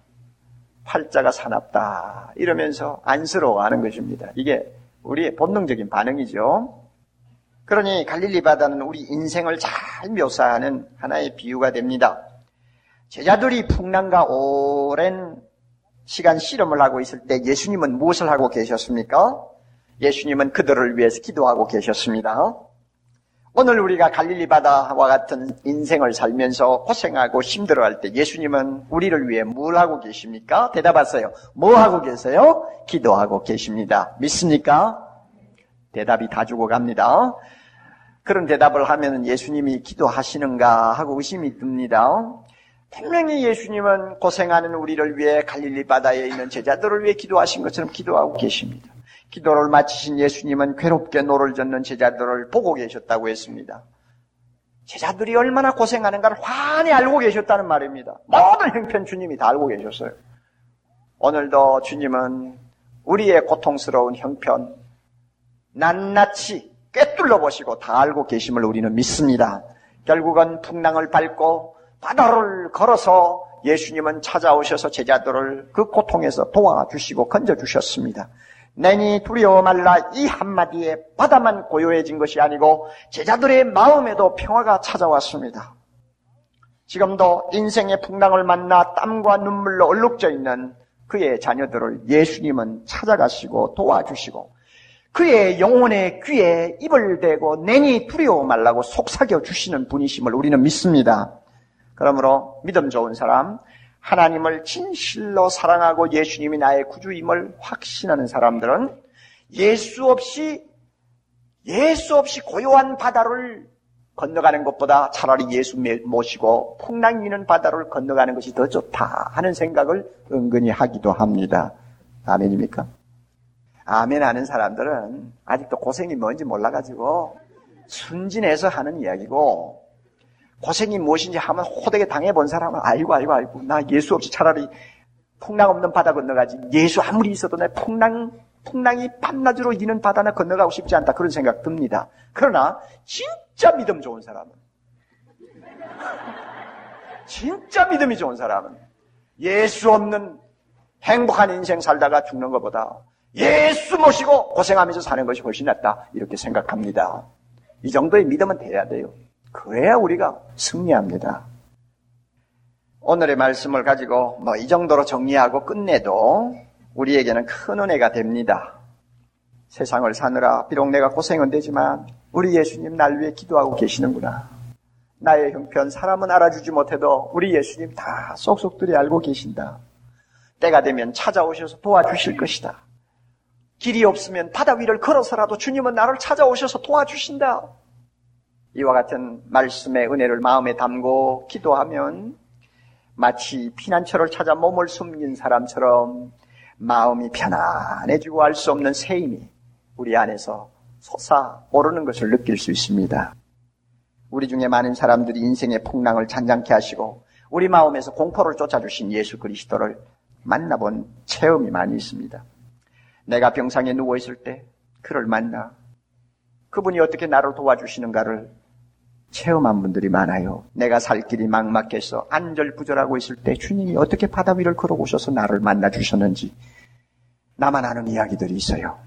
E: 팔자가 사납다. 이러면서 안쓰러워하는 것입니다. 이게 우리의 본능적인 반응이죠. 그러니 갈릴리 바다는 우리 인생을 잘 묘사하는 하나의 비유가 됩니다. 제자들이 풍랑과 오랜 시간 실험을 하고 있을 때 예수님은 무엇을 하고 계셨습니까? 예수님은 그들을 위해서 기도하고 계셨습니다. 오늘 우리가 갈릴리 바다와 같은 인생을 살면서 고생하고 힘들어할 때 예수님은 우리를 위해 뭘 하고 계십니까? 대답하세요. 뭐 하고 계세요? 기도하고 계십니다. 믿습니까? 대답이 다 주고 갑니다. 그런 대답을 하면 예수님이 기도하시는가 하고 의심이 듭니다. 분명히 예수님은 고생하는 우리를 위해 갈릴리 바다에 있는 제자들을 위해 기도하신 것처럼 기도하고 계십니다. 기도를 마치신 예수님은 괴롭게 노를 젓는 제자들을 보고 계셨다고 했습니다. 제자들이 얼마나 고생하는가를 환히 알고 계셨다는 말입니다. 모든 형편 주님이 다 알고 계셨어요. 오늘도 주님은 우리의 고통스러운 형편 낱낱이 꿰뚫어 보시고 다 알고 계심을 우리는 믿습니다. 결국은 풍랑을 밟고 바다를 걸어서 예수님은 찾아오셔서 제자들을 그 고통에서 도와주시고 건져주셨습니다. 내니 두려워 말라 이 한마디에 바다만 고요해진 것이 아니고 제자들의 마음에도 평화가 찾아왔습니다. 지금도 인생의 풍랑을 만나 땀과 눈물로 얼룩져 있는 그의 자녀들을 예수님은 찾아가시고 도와주시고 그의 영혼의 귀에 입을 대고 내니 두려워 말라고 속삭여 주시는 분이심을 우리는 믿습니다. 그러므로 믿음 좋은 사람, 하나님을 진실로 사랑하고 예수님이 나의 구주임을 확신하는 사람들은 예수 없이 예수 없이 고요한 바다를 건너가는 것보다 차라리 예수 모시고 풍랑 미는 바다를 건너가는 것이 더 좋다 하는 생각을 은근히 하기도 합니다. 아멘입니까? 아멘 하는 사람들은 아직도 고생이 뭔지 몰라가지고 순진해서 하는 이야기고 고생이 무엇인지 하면 호되게 당해본 사람은 알고 알고 알고 나 예수 없이 차라리 풍랑 없는 바다 건너가지 예수 아무리 있어도 내 풍랑 풍랑이 밤낮으로 이는 바다나 건너가고 싶지 않다 그런 생각 듭니다. 그러나 진짜 믿음 좋은 사람은 진짜 믿음이 좋은 사람은 예수 없는 행복한 인생 살다가 죽는 것보다 예수 모시고 고생하면서 사는 것이 훨씬 낫다. 이렇게 생각합니다. 이 정도의 믿음은 돼야 돼요. 그래야 우리가 승리합니다. 오늘의 말씀을 가지고 뭐 이 정도로 정리하고 끝내도 우리에게는 큰 은혜가 됩니다. 세상을 사느라 비록 내가 고생은 되지만 우리 예수님 날 위해 기도하고 계시는구나. 나의 형편 사람은 알아주지 못해도 우리 예수님 다 쏙쏙들이 알고 계신다. 때가 되면 찾아오셔서 도와주실 것이다. 길이 없으면 바다 위를 걸어서라도 주님은 나를 찾아오셔서 도와주신다. 이와 같은 말씀의 은혜를 마음에 담고 기도하면 마치 피난처를 찾아 몸을 숨긴 사람처럼 마음이 편안해지고 알 수 없는 새 힘이 우리 안에서 솟아오르는 것을 느낄 수 있습니다. 우리 중에 많은 사람들이 인생의 풍랑을 잔잔케 하시고 우리 마음에서 공포를 쫓아주신 예수 그리스도를 만나본 체험이 많이 있습니다. 내가 병상에 누워 있을 때 그를 만나 그분이 어떻게 나를 도와주시는가를 체험한 분들이 많아요. 내가 살 길이 막막해서 안절부절하고 있을 때 주님이 어떻게 바다 위를 걸어오셔서 나를 만나 주셨는지 나만 아는 이야기들이 있어요.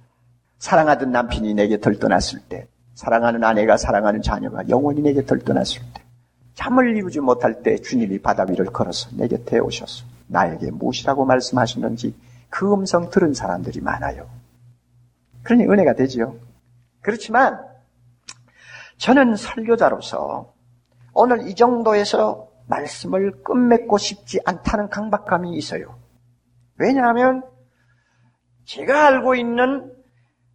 E: 사랑하던 남편이 내게 들떠났을 때, 사랑하는 아내가 사랑하는 자녀가 영원히 내게 들떠났을 때, 잠을 이루지 못할 때 주님이 바다 위를 걸어서 내 곁에 오셔서 나에게 무엇이라고 말씀하시는지 그 음성 들은 사람들이 많아요. 그러니 은혜가 되지요. 그렇지만 저는 설교자로서 오늘 이 정도에서 말씀을 끝맺고 싶지 않다는 강박감이 있어요. 왜냐하면 제가 알고 있는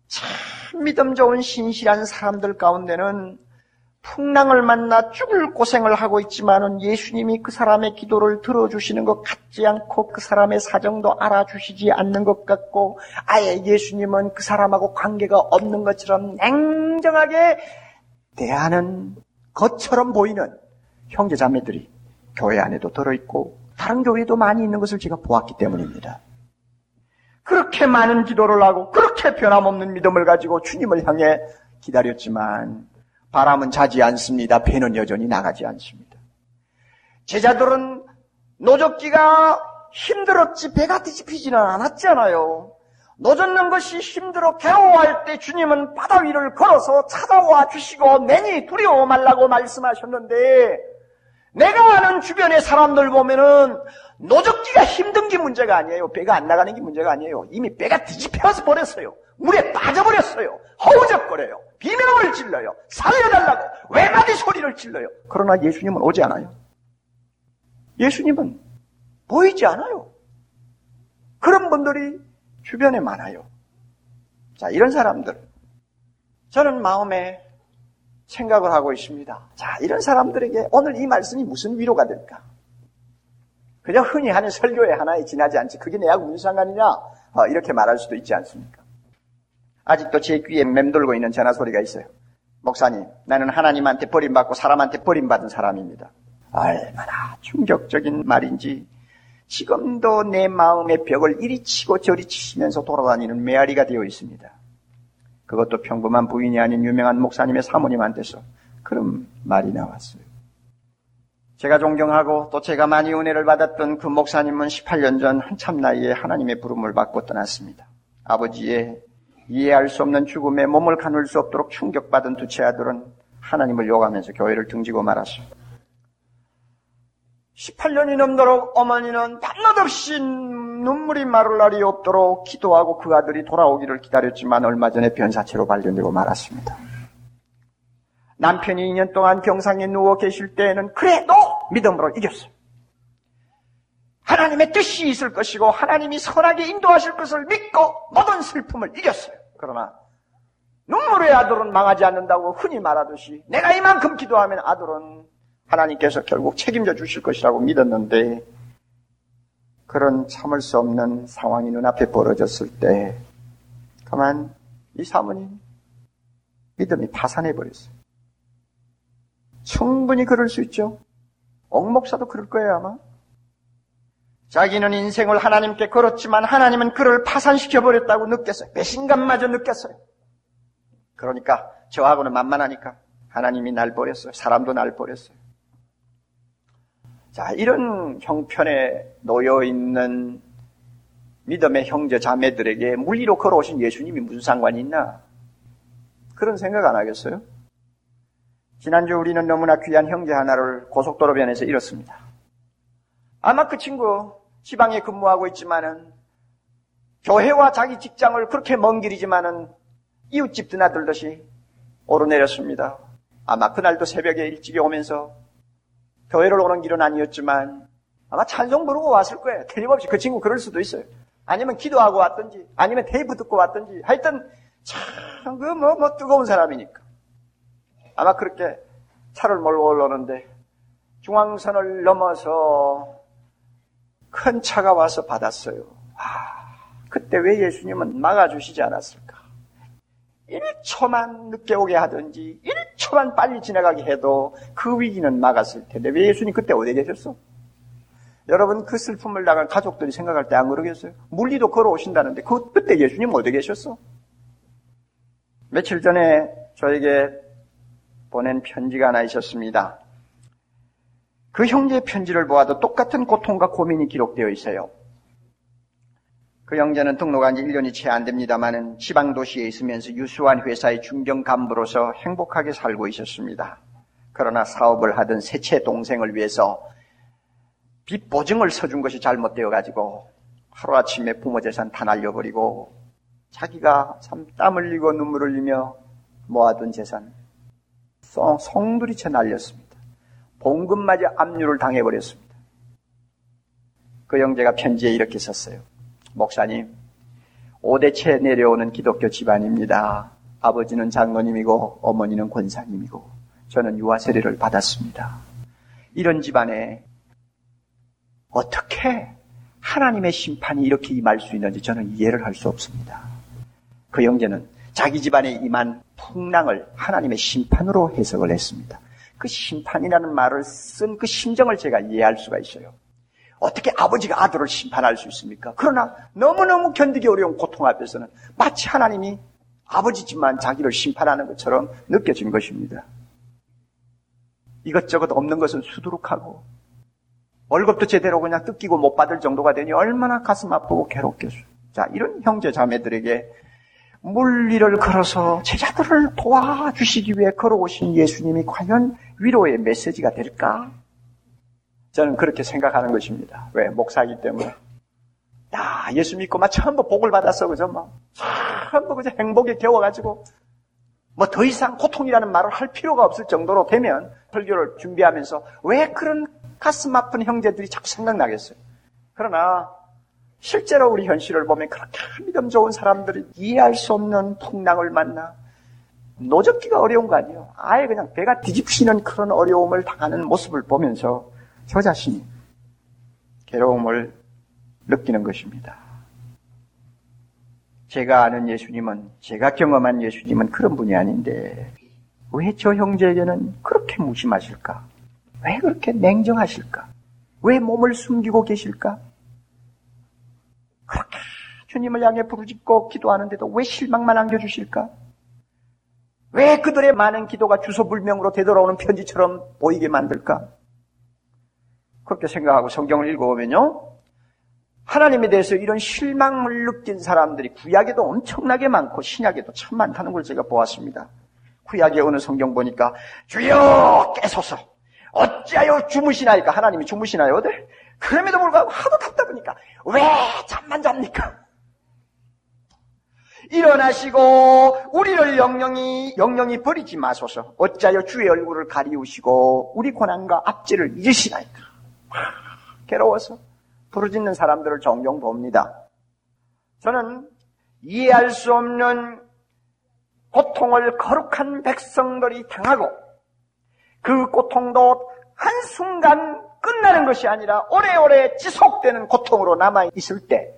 E: 참 믿음 좋은 신실한 사람들 가운데는 풍랑을 만나 죽을 고생을 하고 있지만은 예수님이 그 사람의 기도를 들어주시는 것 같지 않고 그 사람의 사정도 알아주시지 않는 것 같고 아예 예수님은 그 사람하고 관계가 없는 것처럼 냉정하게 대하는 것처럼 보이는 형제 자매들이 교회 안에도 들어있고 다른 교회도 많이 있는 것을 제가 보았기 때문입니다. 그렇게 많은 기도를 하고 그렇게 변함없는 믿음을 가지고 주님을 향해 기다렸지만 바람은 자지 않습니다. 배는 여전히 나가지 않습니다. 제자들은 노젓기가 힘들었지 배가 뒤집히지는 않았잖아요. 노젓는 것이 힘들어 괴로워할 때 주님은 바다 위를 걸어서 찾아와 주시고 내니 두려워 말라고 말씀하셨는데 내가 아는 주변의 사람들 보면은 노젓기가 힘든 게 문제가 아니에요. 배가 안 나가는 게 문제가 아니에요. 이미 배가 뒤집혀서 버렸어요. 물에 빠져버렸어요. 허우적거려요. 비명을 질러요. 살려달라고 외마디 소리를 질러요. 그러나 예수님은 오지 않아요. 예수님은 보이지 않아요. 그런 분들이 주변에 많아요. 자, 이런 사람들. 저는 마음에 생각을 하고 있습니다. 자, 이런 사람들에게 오늘 이 말씀이 무슨 위로가 될까? 그냥 흔히 하는 설교의 하나에 지나지 않지. 그게 내하고 무슨 상관이냐? 어, 이렇게 말할 수도 있지 않습니까? 아직도 제 귀에 맴돌고 있는 전화 소리가 있어요. 목사님, 나는 하나님한테 버림받고 사람한테 버림받은 사람입니다. 얼마나 충격적인 말인지 지금도 내 마음의 벽을 이리 치고 저리 치시면서 돌아다니는 메아리가 되어 있습니다. 그것도 평범한 부인이 아닌 유명한 목사님의 사모님한테서 그런 말이 나왔어요. 제가 존경하고 또 제가 많이 은혜를 받았던 그 목사님은 18년 전 한참 나이에 하나님의 부름을 받고 떠났습니다. 아버지의 이해할 수 없는 죽음에 몸을 가눌 수 없도록 충격받은 두 채 아들은 하나님을 욕하면서 교회를 등지고 말았습니다. 18년이 넘도록 어머니는 밤낮 없이 눈물이 마를 날이 없도록 기도하고 그 아들이 돌아오기를 기다렸지만 얼마 전에 변사체로 발견되고 말았습니다. 남편이 2년 동안 병상에 누워 계실 때에는 그래도 믿음으로 이겼어요. 하나님의 뜻이 있을 것이고 하나님이 선하게 인도하실 것을 믿고 모든 슬픔을 이겼어요. 그러나 눈물의 아들은 망하지 않는다고 흔히 말하듯이 내가 이만큼 기도하면 아들은 하나님께서 결국 책임져 주실 것이라고 믿었는데 그런 참을 수 없는 상황이 눈앞에 벌어졌을 때 그만 이 사모님 믿음이 파산해 버렸어요. 충분히 그럴 수 있죠. 옥목사도 그럴 거예요 아마. 자기는 인생을 하나님께 걸었지만 하나님은 그를 파산시켜 버렸다고 느꼈어요. 배신감마저 느꼈어요. 그러니까 저하고는 만만하니까 하나님이 날 버렸어요. 사람도 날 버렸어요. 자, 이런 형편에 놓여 있는 믿음의 형제 자매들에게 물리로 걸어오신 예수님이 무슨 상관이 있나? 그런 생각 안 하겠어요? 지난주 우리는 너무나 귀한 형제 하나를 고속도로 변에서 잃었습니다. 아마 그 친구 지방에 근무하고 있지만은 교회와 자기 직장을 그렇게 먼 길이지만은 이웃집 드나들듯이 오르내렸습니다. 아마 그날도 새벽에 일찍이 오면서 교회를 오는 길은 아니었지만 아마 찬송 부르고 왔을 거예요. 틀림없이 그 친구 그럴 수도 있어요. 아니면 기도하고 왔든지 아니면 테이프 듣고 왔든지 하여튼 참그뭐뭐 뜨거운 사람이니까 아마 그렇게 차를 몰고 올라오는데 중앙선을 넘어서 큰 차가 와서 받았어요. 아, 그때 왜 예수님은 막아주시지 않았을까? 1초만 늦게 오게 하든지 1 초만 빨리 지나가게 해도 그 위기는 막았을 텐데 왜 예수님 그때 어디 계셨어? 여러분 그 슬픔을 당한 가족들이 생각할 때 안 그러겠어요? 물리도 걸어오신다는데 그, 그때 예수님 어디 계셨어? 며칠 전에 저에게 보낸 편지가 하나 있었습니다. 그 형제의 편지를 보아도 똑같은 고통과 고민이 기록되어 있어요. 그 형제는 등록한 지 1년이 채 안 됩니다만은 지방 도시에 있으면서 유수한 회사의 중견 간부로서 행복하게 살고 있었습니다. 그러나 사업을 하던 셋째 동생을 위해서 빚 보증을 서준 것이 잘못되어 가지고 하루아침에 부모 재산 다 날려버리고 자기가 참 땀 흘리고 눈물 흘리며 모아둔 재산 성두리째 날렸습니다. 봉급마저 압류를 당해버렸습니다. 그 형제가 편지에 이렇게 썼어요. 목사님, 5대째 내려오는 기독교 집안입니다. 아버지는 장로님이고 어머니는 권사님이고 저는 유아 세례를 받았습니다. 이런 집안에 어떻게 하나님의 심판이 이렇게 임할 수 있는지 저는 이해를 할 수 없습니다. 그 형제는 자기 집안에 임한 풍랑을 하나님의 심판으로 해석을 했습니다. 그 심판이라는 말을 쓴 그 심정을 제가 이해할 수가 있어요. 어떻게 아버지가 아들을 심판할 수 있습니까? 그러나 너무너무 견디기 어려운 고통 앞에서는 마치 하나님이 아버지지만 자기를 심판하는 것처럼 느껴진 것입니다. 이것저것 없는 것은 수두룩하고 월급도 제대로 그냥 뜯기고 못 받을 정도가 되니 얼마나 가슴 아프고 괴롭겠어요. 자, 이런 형제 자매들에게 물리를 걸어서 제자들을 도와주시기 위해 걸어오신 예수님이 과연 위로의 메시지가 될까? 저는 그렇게 생각하는 것입니다. 왜? 목사이기 때문에. 야, 예수 믿고 막 전부 복을 받았어. 그죠? 막. 전부 그저 행복에 겨워가지고. 뭐 더 이상 고통이라는 말을 할 필요가 없을 정도로 되면 설교를 준비하면서 왜 그런 가슴 아픈 형제들이 자꾸 생각나겠어요. 그러나 실제로 우리 현실을 보면 그렇게 믿음 좋은 사람들이 이해할 수 없는 풍랑을 만나 노적기가 어려운 거 아니에요. 아예 그냥 배가 뒤집히는 그런 어려움을 당하는 모습을 보면서 저 자신이 괴로움을 느끼는 것입니다. 제가 아는 예수님은, 제가 경험한 예수님은 그런 분이 아닌데, 왜 저 형제에게는 그렇게 무심하실까? 왜 그렇게 냉정하실까? 왜 몸을 숨기고 계실까? 그렇게 주님을 향해 부르짖고 기도하는데도 왜 실망만 안겨주실까? 왜 그들의 많은 기도가 주소불명으로 되돌아오는 편지처럼 보이게 만들까? 그렇게 생각하고 성경을 읽어보면요. 하나님에 대해서 이런 실망을 느낀 사람들이 구약에도 엄청나게 많고 신약에도 참 많다는 걸 제가 보았습니다. 구약에 어느 성경 보니까 주여 깨소서 어찌하여 주무시나이까 하나님이 주무시나요 어들? 그럼에도 불구하고 하도 답답하니까 왜 잠만 잡니까? 일어나시고 우리를 영영이 영영이 버리지 마소서 어찌하여 주의 얼굴을 가리우시고 우리 고난과 압제를 잊으시나이까 괴로워서 부르짖는 사람들을 종종 봅니다. 저는 이해할 수 없는 고통을 거룩한 백성들이 당하고 그 고통도 한순간 끝나는 것이 아니라 오래오래 지속되는 고통으로 남아있을 때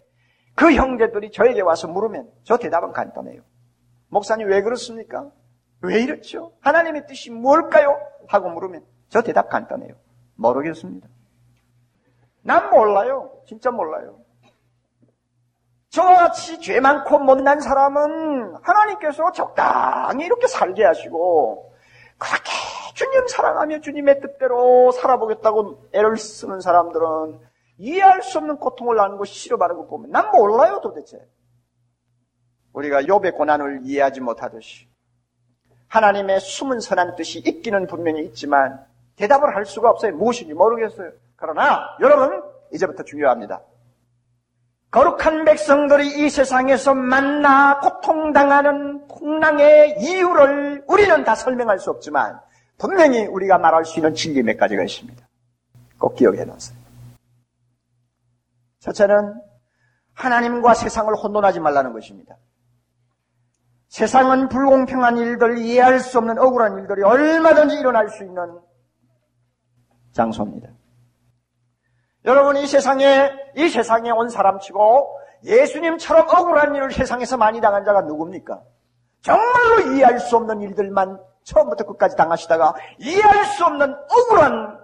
E: 그 형제들이 저에게 와서 물으면 저 대답은 간단해요. 목사님 왜 그렇습니까? 왜 이렇죠? 하나님의 뜻이 뭘까요? 하고 물으면 저 대답 간단해요. 모르겠습니다. 난 몰라요. 진짜 몰라요. 저와 같이 죄 많고 못난 사람은 하나님께서 적당히 이렇게 살게 하시고 그렇게 주님 사랑하며 주님의 뜻대로 살아보겠다고 애를 쓰는 사람들은 이해할 수 없는 고통을 나는 거 싫어하는 거 보면 난 몰라요 도대체. 우리가 욥의 고난을 이해하지 못하듯이 하나님의 숨은 선한 뜻이 있기는 분명히 있지만 대답을 할 수가 없어요. 무엇인지 모르겠어요. 그러나 여러분 이제부터 중요합니다. 거룩한 백성들이 이 세상에서 만나 고통당하는 풍랑의 이유를 우리는 다 설명할 수 없지만 분명히 우리가 말할 수 있는 진리 몇 가지가 있습니다. 꼭 기억해 놓으세요. 첫째는 하나님과 세상을 혼돈하지 말라는 것입니다. 세상은 불공평한 일들, 이해할 수 없는 억울한 일들이 얼마든지 일어날 수 있는 장소입니다. 여러분 이 세상에 이 세상에 온 사람치고 예수님처럼 억울한 일을 세상에서 많이 당한 자가 누굽니까? 정말로 이해할 수 없는 일들만 처음부터 끝까지 당하시다가 이해할 수 없는 억울한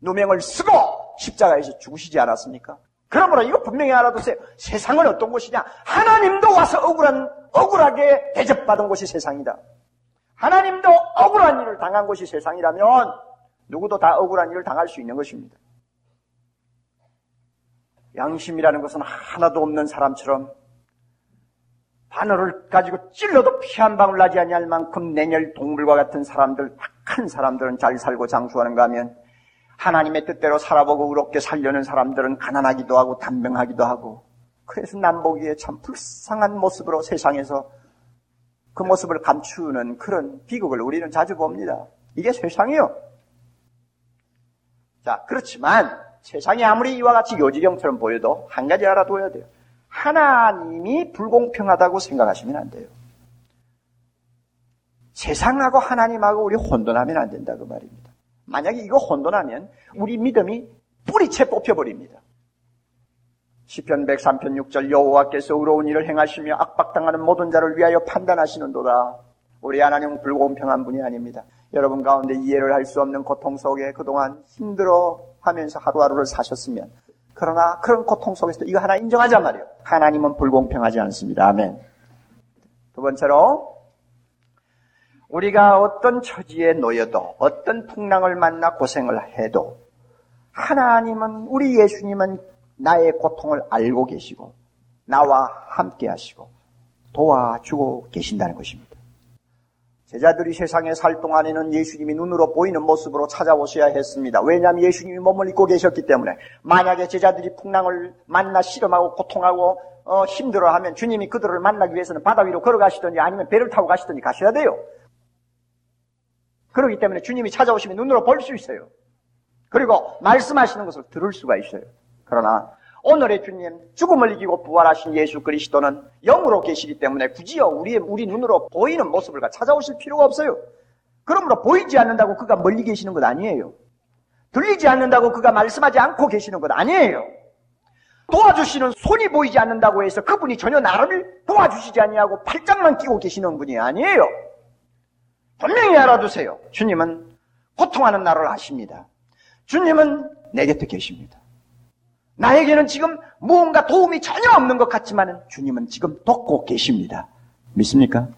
E: 누명을 쓰고 십자가에서 죽으시지 않았습니까? 그러므로 이거 분명히 알아두세요. 세상은 어떤 곳이냐? 하나님도 와서 억울한, 억울하게 대접받은 곳이 세상이다. 하나님도 억울한 일을 당한 곳이 세상이라면 누구도 다 억울한 일을 당할 수 있는 것입니다. 양심이라는 것은 하나도 없는 사람처럼 바늘을 가지고 찔러도 피 한 방울 나지 아니할 만큼 냉혈 동물과 같은 사람들, 착한 사람들은 잘 살고 장수하는가 하면 하나님의 뜻대로 살아보고 의롭게 살려는 사람들은 가난하기도 하고 단명하기도 하고 그래서 남보기에 참 불쌍한 모습으로 세상에서 그 모습을 감추는 그런 비극을 우리는 자주 봅니다. 이게 세상이요. 자, 그렇지만 세상이 아무리 이와 같이 요지경처럼 보여도 한 가지 알아둬야 돼요. 하나님이 불공평하다고 생각하시면 안 돼요. 세상하고 하나님하고 우리 혼돈하면 안 된다 그 말입니다. 만약에 이거 혼돈하면 우리 믿음이 뿌리채 뽑혀버립니다. 시편 103편 6절 여호와께서 의로운 일을 행하시며 악박당하는 모든 자를 위하여 판단하시는도다. 우리 하나님은 불공평한 분이 아닙니다. 여러분 가운데 이해를 할 수 없는 고통 속에 그동안 힘들어 하면서 하루하루를 사셨으면 그러나 그런 고통 속에서 이거 하나 인정하자 말이에요. 하나님은 불공평하지 않습니다. 아멘. 두 번째로 우리가 어떤 처지에 놓여도 어떤 풍랑을 만나 고생을 해도 하나님은 우리 예수님은 나의 고통을 알고 계시고 나와 함께 하시고 도와주고 계신다는 것입니다. 제자들이 세상에 살 동안에는 예수님이 눈으로 보이는 모습으로 찾아오셔야 했습니다. 왜냐하면 예수님이 몸을 입고 계셨기 때문에 만약에 제자들이 풍랑을 만나 실험하고 고통하고 어, 힘들어하면 주님이 그들을 만나기 위해서는 바다 위로 걸어가시든지 아니면 배를 타고 가시든지 가셔야 돼요. 그렇기 때문에 주님이 찾아오시면 눈으로 볼 수 있어요. 그리고 말씀하시는 것을 들을 수가 있어요. 그러나 오늘의 주님, 죽음을 이기고 부활하신 예수 그리스도는 영으로 계시기 때문에 굳이요, 우리, 우리 눈으로 보이는 모습을 찾아오실 필요가 없어요. 그러므로 보이지 않는다고 그가 멀리 계시는 것 아니에요. 들리지 않는다고 그가 말씀하지 않고 계시는 것 아니에요. 도와주시는 손이 보이지 않는다고 해서 그분이 전혀 나를 도와주시지 아니하고 팔짱만 끼고 계시는 분이 아니에요. 분명히 알아두세요. 주님은 고통하는 나를 아십니다. 주님은 내 곁에 계십니다. 나에게는 지금 무언가 도움이 전혀 없는 것 같지만 주님은 지금 돕고 계십니다. 믿습니까?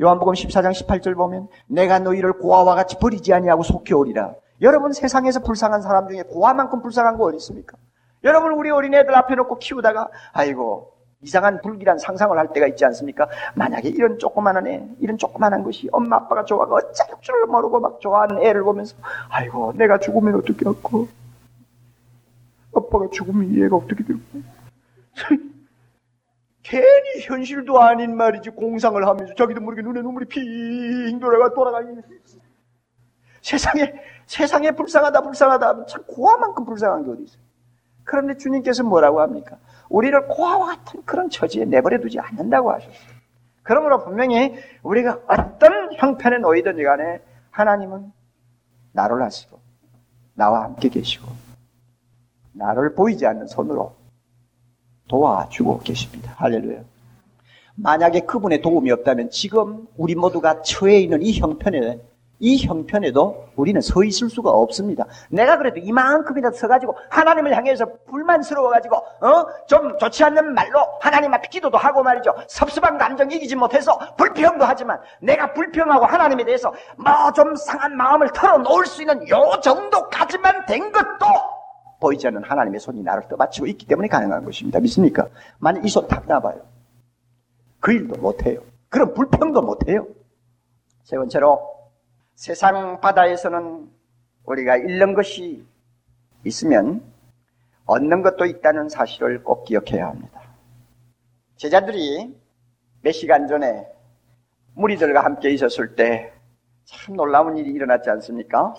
E: 요한복음 14장 18절 보면 내가 너희를 고아와 같이 버리지 아니하고 속혀오리라. 여러분 세상에서 불쌍한 사람 중에 고아만큼 불쌍한 거 어디 있습니까? 여러분 우리 어린애들 앞에 놓고 키우다가 아이고 이상한 불길한 상상을 할 때가 있지 않습니까? 만약에 이런 조그만한 애, 이런 조그만한 것이 엄마 아빠가 좋아하고 어쩔 줄 모르고 막 좋아하는 애를 보면서 아이고 내가 죽으면 어떻게 할까? 아빠가 죽으면 얘가 어떻게 될까? 괜히 현실도 아닌 말이지 공상을 하면서 자기도 모르게 눈에 눈물이 핑 돌아가 돌아가니 세상에 세상에 불쌍하다 불쌍하다 참 고아만큼 불쌍한 게 어디 있어요? 그런데 주님께서 뭐라고 합니까? 우리를 고아와 같은 그런 처지에 내버려 두지 않는다고 하셨어요. 그러므로 분명히 우리가 어떤 형편에 놓이든지 간에 하나님은 나를 하시고 나와 함께 계시고 나를 보이지 않는 손으로 도와주고 계십니다. 할렐루야. 만약에 그분의 도움이 없다면 지금 우리 모두가 처해 있는 이 형편에 이 형편에도 우리는 서 있을 수가 없습니다. 내가 그래도 이만큼이라도 서가지고 하나님을 향해서 불만스러워가지고 어 좀 좋지 않는 말로 하나님 앞에 기도도 하고 말이죠. 섭섭한 감정 이기지 못해서 불평도 하지만 내가 불평하고 하나님에 대해서 뭐 좀 상한 마음을 털어놓을 수 있는 요 정도까지만 된 것도 보이지 않는 하나님의 손이 나를 떠받치고 있기 때문에 가능한 것입니다. 믿습니까? 만약 이손탁 놔봐요. 그 일도 못해요. 그런 불평도 못해요. 세 번째로 세상 바다에서는 우리가 잃는 것이 있으면 얻는 것도 있다는 사실을 꼭 기억해야 합니다. 제자들이 몇 시간 전에 무리들과 함께 있었을 때 참 놀라운 일이 일어났지 않습니까?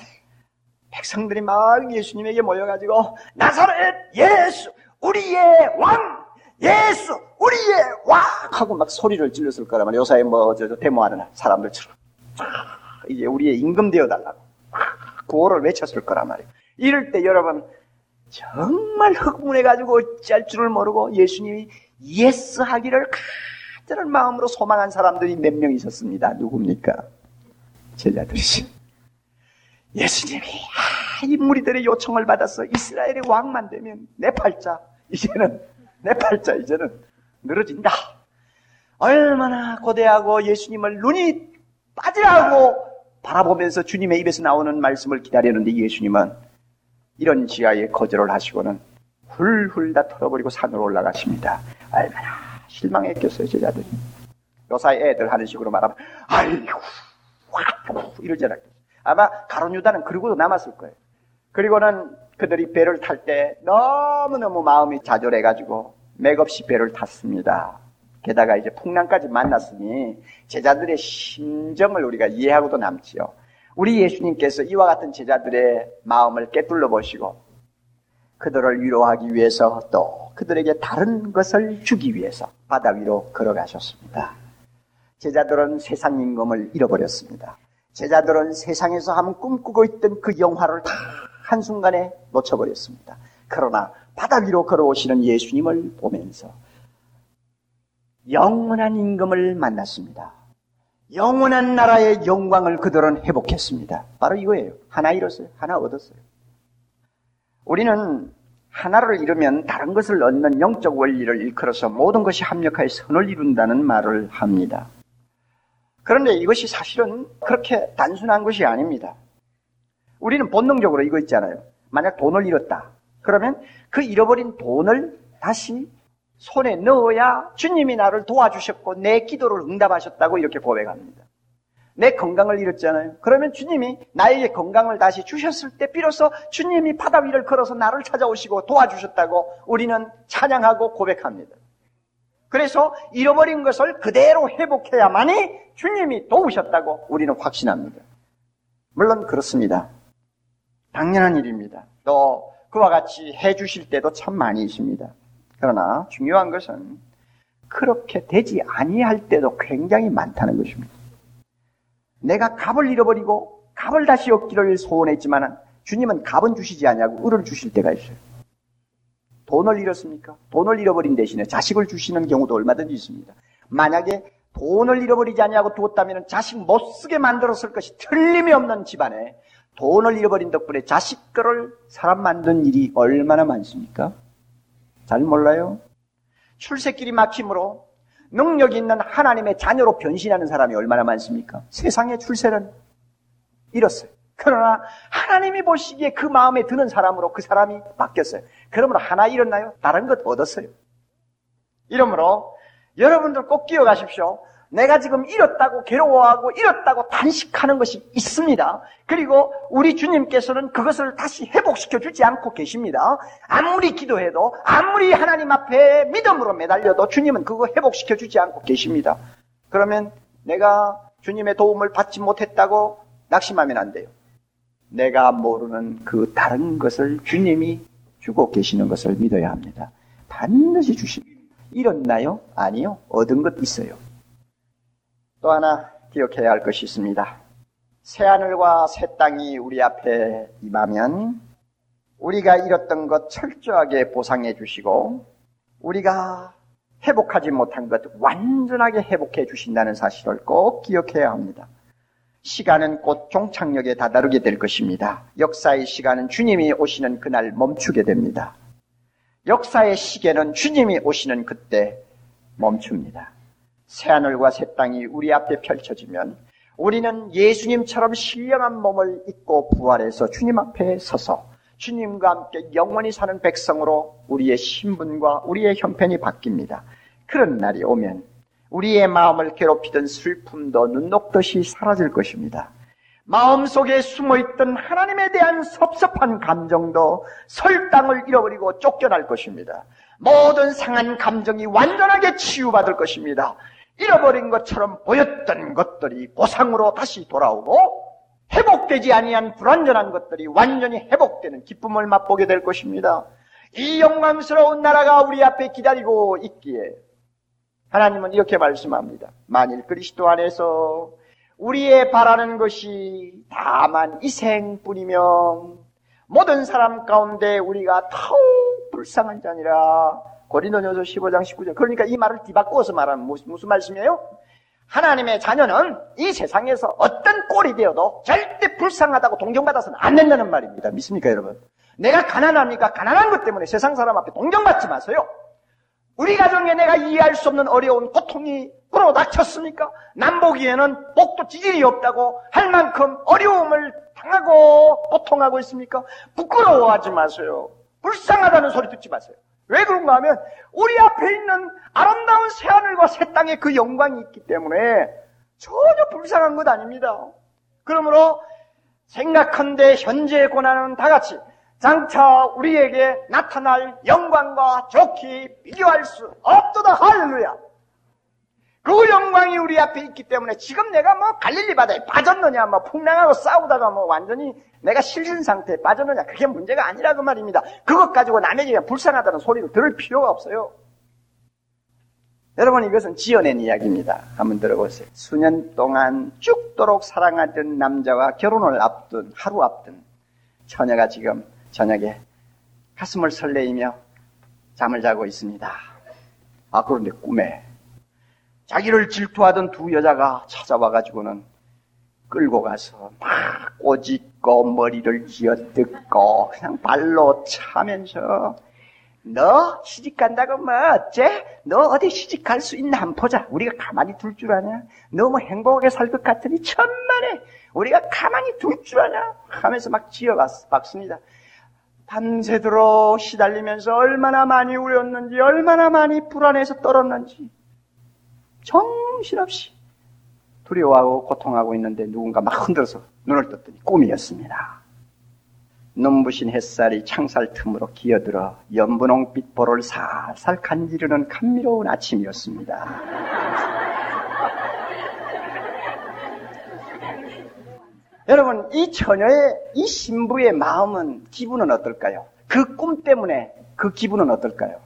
E: 백성들이 막 예수님에게 모여가지고 나사렛 예수 우리의 왕 예수 우리의 왕 하고 막 소리를 질렀을 거란 말이에요. 요사이 뭐 저 데모하는 사람들처럼 이제 우리의 임금 되어 달라고 구호를 외쳤을 거란 말이에요. 이럴 때 여러분 정말 흥분해가지고 어찌할 줄을 모르고 예수님이 yes 하기를 간절한 마음으로 소망한 사람들이 몇 명 있었습니다. 누굽니까? 제자들이지. 예수님이 아, 이 무리들의 요청을 받아서 이스라엘의 왕만 되면 내 팔자 이제는 내 팔자 이제는 늘어진다. 얼마나 고대하고 예수님을 눈이 빠지라고 바라보면서 주님의 입에서 나오는 말씀을 기다리는데 예수님은 이런 지하에 거절을 하시고는 훌훌 다 털어버리고 산으로 올라가십니다. 얼마나 실망했겠어요, 제자들이. 요사이 애들 하는 식으로 말하면, 아이고, 와, 이러잖아요. 아마 가론 유다는 그러고도 남았을 거예요. 그리고는 그들이 배를 탈 때 너무너무 마음이 좌절해가지고 맥없이 배를 탔습니다. 게다가 이제 풍랑까지 만났으니 제자들의 심정을 우리가 이해하고도 남지요. 우리 예수님께서 이와 같은 제자들의 마음을 깨뚫러 보시고 그들을 위로하기 위해서 또 그들에게 다른 것을 주기 위해서 바다 위로 걸어가셨습니다. 제자들은 세상 임금을 잃어버렸습니다. 제자들은 세상에서 한번 꿈꾸고 있던 그 영화를 다 한순간에 놓쳐버렸습니다. 그러나 바다 위로 걸어오시는 예수님을 보면서 영원한 임금을 만났습니다. 영원한 나라의 영광을 그들은 회복했습니다. 바로 이거예요. 하나 잃었어요. 하나 얻었어요. 우리는 하나를 잃으면 다른 것을 얻는 영적 원리를 일컬어서 모든 것이 합력하여 선을 이룬다는 말을 합니다. 그런데 이것이 사실은 그렇게 단순한 것이 아닙니다. 우리는 본능적으로 이거 있잖아요. 만약 돈을 잃었다. 그러면 그 잃어버린 돈을 다시 손에 넣어야 주님이 나를 도와주셨고 내 기도를 응답하셨다고 이렇게 고백합니다. 내 건강을 잃었잖아요. 그러면 주님이 나에게 건강을 다시 주셨을 때 비로소 주님이 바다 위를 걸어서 나를 찾아오시고 도와주셨다고 우리는 찬양하고 고백합니다. 그래서 잃어버린 것을 그대로 회복해야만이 주님이 도우셨다고 우리는 확신합니다. 물론 그렇습니다. 당연한 일입니다. 또 그와 같이 해주실 때도 참 많이 있습니다. 그러나 중요한 것은 그렇게 되지 아니할 때도 굉장히 많다는 것입니다. 내가 값을 잃어버리고 값을 다시 얻기를 소원했지만 주님은 값은 주시지 않냐고 을을 주실 때가 있어요. 돈을 잃었습니까? 돈을 잃어버린 대신에 자식을 주시는 경우도 얼마든지 있습니다. 만약에 돈을 잃어버리지 않냐고 두었다면 자식 못 쓰게 만들었을 것이 틀림이 없는 집안에 돈을 잃어버린 덕분에 자식들을 사람 만든 일이 얼마나 많습니까? 잘 몰라요? 출세길이 막힘으로 능력 있는 하나님의 자녀로 변신하는 사람이 얼마나 많습니까? 세상의 출세는 잃었어요. 그러나 하나님이 보시기에 그 마음에 드는 사람으로 그 사람이 바뀌었어요. 그러므로 하나 잃었나요? 다른 것 얻었어요. 이러므로 여러분들 꼭 기억하십시오. 내가 지금 잃었다고 괴로워하고 잃었다고 단식하는 것이 있습니다. 그리고 우리 주님께서는 그것을 다시 회복시켜 주지 않고 계십니다. 아무리 기도해도 아무리 하나님 앞에 믿음으로 매달려도 주님은 그거 회복시켜 주지 않고 계십니다. 그러면 내가 주님의 도움을 받지 못했다고 낙심하면 안 돼요. 내가 모르는 그 다른 것을 주님이 주고 계시는 것을 믿어야 합니다. 반드시 주십니다. 잃었나요? 아니요. 얻은 것 있어요. 또 하나 기억해야 할 것이 있습니다. 새하늘과 새 땅이 우리 앞에 임하면 우리가 잃었던 것 철저하게 보상해 주시고 우리가 회복하지 못한 것 완전하게 회복해 주신다는 사실을 꼭 기억해야 합니다. 시간은 곧 종착역에 다다르게 될 것입니다. 역사의 시간은 주님이 오시는 그날 멈추게 됩니다. 역사의 시계는 주님이 오시는 그때 멈춥니다. 새하늘과 새 땅이 우리 앞에 펼쳐지면 우리는 예수님처럼 신령한 몸을 입고 부활해서 주님 앞에 서서 주님과 함께 영원히 사는 백성으로 우리의 신분과 우리의 형편이 바뀝니다. 그런 날이 오면 우리의 마음을 괴롭히던 슬픔도 눈 녹듯이 사라질 것입니다. 마음 속에 숨어있던 하나님에 대한 섭섭한 감정도 설당을 잃어버리고 쫓겨날 것입니다. 모든 상한 감정이 완전하게 치유받을 것입니다. 잃어버린 것처럼 보였던 것들이 보상으로 다시 돌아오고 회복되지 아니한 불완전한 것들이 완전히 회복되는 기쁨을 맛보게 될 것입니다. 이 영광스러운 나라가 우리 앞에 기다리고 있기에 하나님은 이렇게 말씀합니다. 만일 그리스도 안에서 우리의 바라는 것이 다만 이 생뿐이면 모든 사람 가운데 우리가 더욱 불쌍한 자니라 고린도전서 15장 19절. 그러니까 이 말을 뒤바꾸어서 말하면 무슨, 무슨 말씀이에요? 하나님의 자녀는 이 세상에서 어떤 꼴이 되어도 절대 불쌍하다고 동정받아서는 안 된다는 말입니다. 믿습니까, 여러분? 내가 가난합니까? 가난한 것 때문에 세상 사람 앞에 동정받지 마세요. 우리 가정에 내가 이해할 수 없는 어려운 고통이 불어닥쳤습니까? 남보기에는 복도 지질이 없다고 할 만큼 어려움을 당하고 고통하고 있습니까? 부끄러워하지 마세요. 불쌍하다는 소리 듣지 마세요. 왜 그런가 하면 우리 앞에 있는 아름다운 새하늘과 새 땅의 그 영광이 있기 때문에 전혀 불쌍한 것 아닙니다. 그러므로 생각한데 현재의 고난은 다 같이 장차 우리에게 나타날 영광과 좋기 비교할 수 없도다 할렐루야. 그 영광이 우리 앞에 있기 때문에 지금 내가 뭐 갈릴리 바다에 빠졌느냐, 뭐 풍랑하고 싸우다가 뭐 완전히 내가 실신 상태에 빠졌느냐, 그게 문제가 아니라 그 말입니다. 그것 가지고 남에게 불쌍하다는 소리를 들을 필요가 없어요. 여러분 이것은 지어낸 이야기입니다. 한번 들어보세요. 수년 동안 죽도록 사랑하던 남자와 결혼을 앞둔 하루 앞둔 처녀가 지금 저녁에 가슴을 설레이며 잠을 자고 있습니다. 아 그런데 꿈에 자기를 질투하던 두 여자가 찾아와가지고는 끌고 가서 막 꼬집고 머리를 쥐어뜯고 그냥 발로 차면서 너 시집 간다고 뭐 어째? 너 어디 시집 갈 수 있나 한번 보자. 우리가 가만히 둘 줄 아냐? 너무 행복하게 살 것 같으니 천만에 우리가 가만히 둘 줄 아냐? 하면서 막 지어봤습니다. 밤새도록 시달리면서 얼마나 많이 울었는지 얼마나 많이 불안해서 떨었는지 정신없이 두려워하고 고통하고 있는데 누군가 막 흔들어서 눈을 떴더니 꿈이었습니다. 눈부신 햇살이 창살 틈으로 기어들어 연분홍빛 볼을 살살 간지르는 감미로운 아침이었습니다. 여러분, 이 처녀의, 이 신부의 마음은, 기분은 어떨까요? 그 꿈 때문에 그 기분은 어떨까요?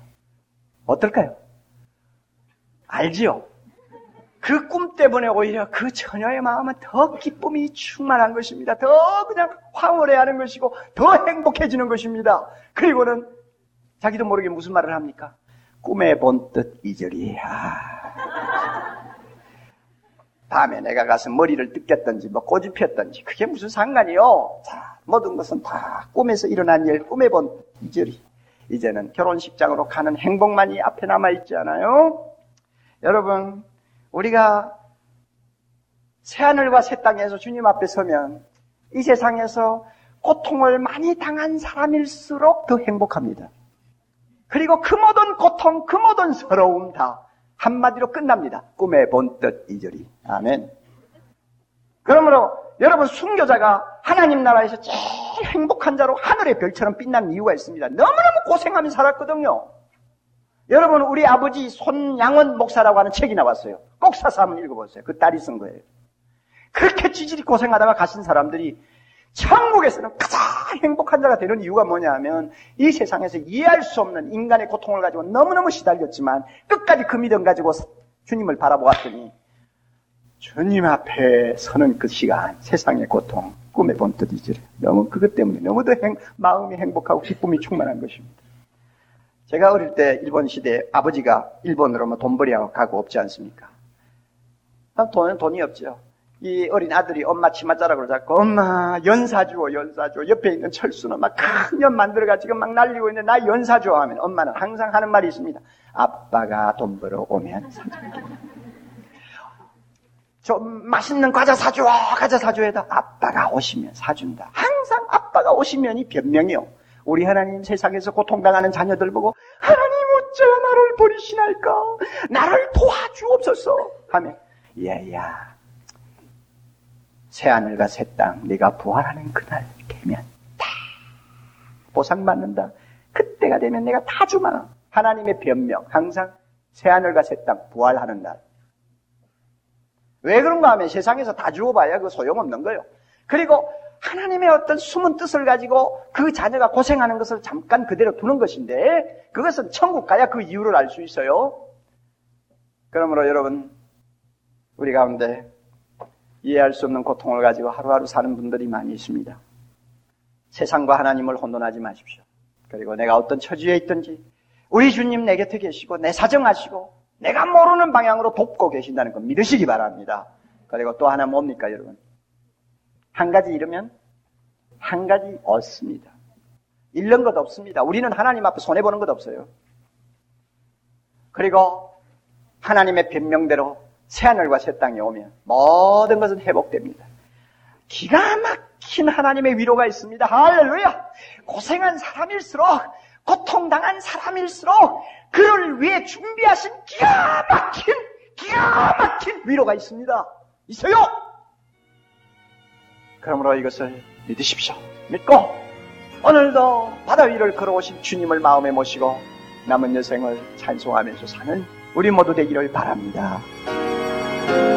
E: 어떨까요? 알지요? 그 꿈 때문에 오히려 그 처녀의 마음은 더 기쁨이 충만한 것입니다. 더 그냥 황홀해 하는 것이고 더 행복해지는 것입니다. 그리고는 자기도 모르게 무슨 말을 합니까? 꿈에 본 뜻 이절이 아. 다음에 내가 가서 머리를 뜯겼던지 뭐 꼬집혔던지 그게 무슨 상관이요? 자, 모든 것은 다 꿈에서 일어난 일, 꿈에 본 이절이 이제는 결혼식장으로 가는 행복만이 앞에 남아 있지 않아요? 여러분 우리가 새하늘과 새 땅에서 주님 앞에 서면 이 세상에서 고통을 많이 당한 사람일수록 더 행복합니다. 그리고 그 모든 고통, 그 모든 서러움 다 한마디로 끝납니다. 꿈에 본뜻 이절이. 아멘. 그러므로 여러분 순교자가 하나님 나라에서 제일 행복한 자로 하늘의 별처럼 빛난 이유가 있습니다. 너무너무 고생하며 살았거든요. 여러분 우리 아버지 손양원 목사라고 하는 책이 나왔어요. 꼭 사서 한번 읽어보세요. 그 딸이 쓴 거예요. 그렇게 지질이 고생하다가 가신 사람들이 천국에서는 가장 행복한 자가 되는 이유가 뭐냐 하면 이 세상에서 이해할 수 없는 인간의 고통을 가지고 너무너무 시달렸지만 끝까지 그 믿음 가지고 주님을 바라보았더니 주님 앞에 서는 그 시간, 세상의 고통, 꿈에 본 뜻 이지. 너무 그것 때문에 너무 더 행, 마음이 행복하고 기쁨이 충만한 것입니다. 제가 어릴 때 일본 시대에 아버지가 일본으로 뭐 돈벌이하고 가고 없지 않습니까? 아, 돈은 돈이 없죠. 이 어린 아들이 엄마 치맛자락으로 잡고 엄마 연사 주어 연사 주어 옆에 있는 철수는 막 큰 연 만들어가 지금 막 날리고 있는데 나 연사 주어 하면 엄마는 항상 하는 말이 있습니다. 아빠가 돈 벌어 오면 사줄게. 좀 맛있는 과자 사줘 과자 사줘에다 아빠가 오시면 사준다. 항상 아빠가 오시면이 변명이요. 우리 하나님 세상에서 고통당하는 자녀들 보고 하나님 어째 나를 버리시나이까 나를 도와주옵소서 하면 야야 새 하늘과 새 땅 네가 부활하는 그날 되면 다 보상받는다. 그때가 되면 내가 다 주마. 하나님의 변명 항상 새 하늘과 새 땅 부활하는 날. 왜 그런가 하면 세상에서 다 주어봐야 그 소용없는 거예요. 그리고 하나님의 어떤 숨은 뜻을 가지고 그 자녀가 고생하는 것을 잠깐 그대로 두는 것인데 그것은 천국 가야 그 이유를 알 수 있어요. 그러므로 여러분 우리 가운데 이해할 수 없는 고통을 가지고 하루하루 사는 분들이 많이 있습니다. 세상과 하나님을 혼돈하지 마십시오. 그리고 내가 어떤 처지에 있든지 우리 주님 내 곁에 계시고 내 사정하시고 내가 모르는 방향으로 돕고 계신다는 거 믿으시기 바랍니다. 그리고 또 하나 뭡니까 여러분? 한 가지 잃으면 한 가지 얻습니다. 잃는 것 없습니다. 우리는 하나님 앞에 손해보는 것 없어요. 그리고 하나님의 변명대로 새하늘과 새 땅이 오면 모든 것은 회복됩니다. 기가 막힌 하나님의 위로가 있습니다. 할렐루야! 고생한 사람일수록, 고통당한 사람일수록, 그를 위해 준비하신 기가 막힌, 기가 막힌 위로가 있습니다. 있어요! 그러므로 이것을 믿으십시오. 믿고, 오늘도 바다 위를 걸어오신 주님을 마음에 모시고, 남은 여생을 찬송하면서 사는 우리 모두 되기를 바랍니다.
B: 우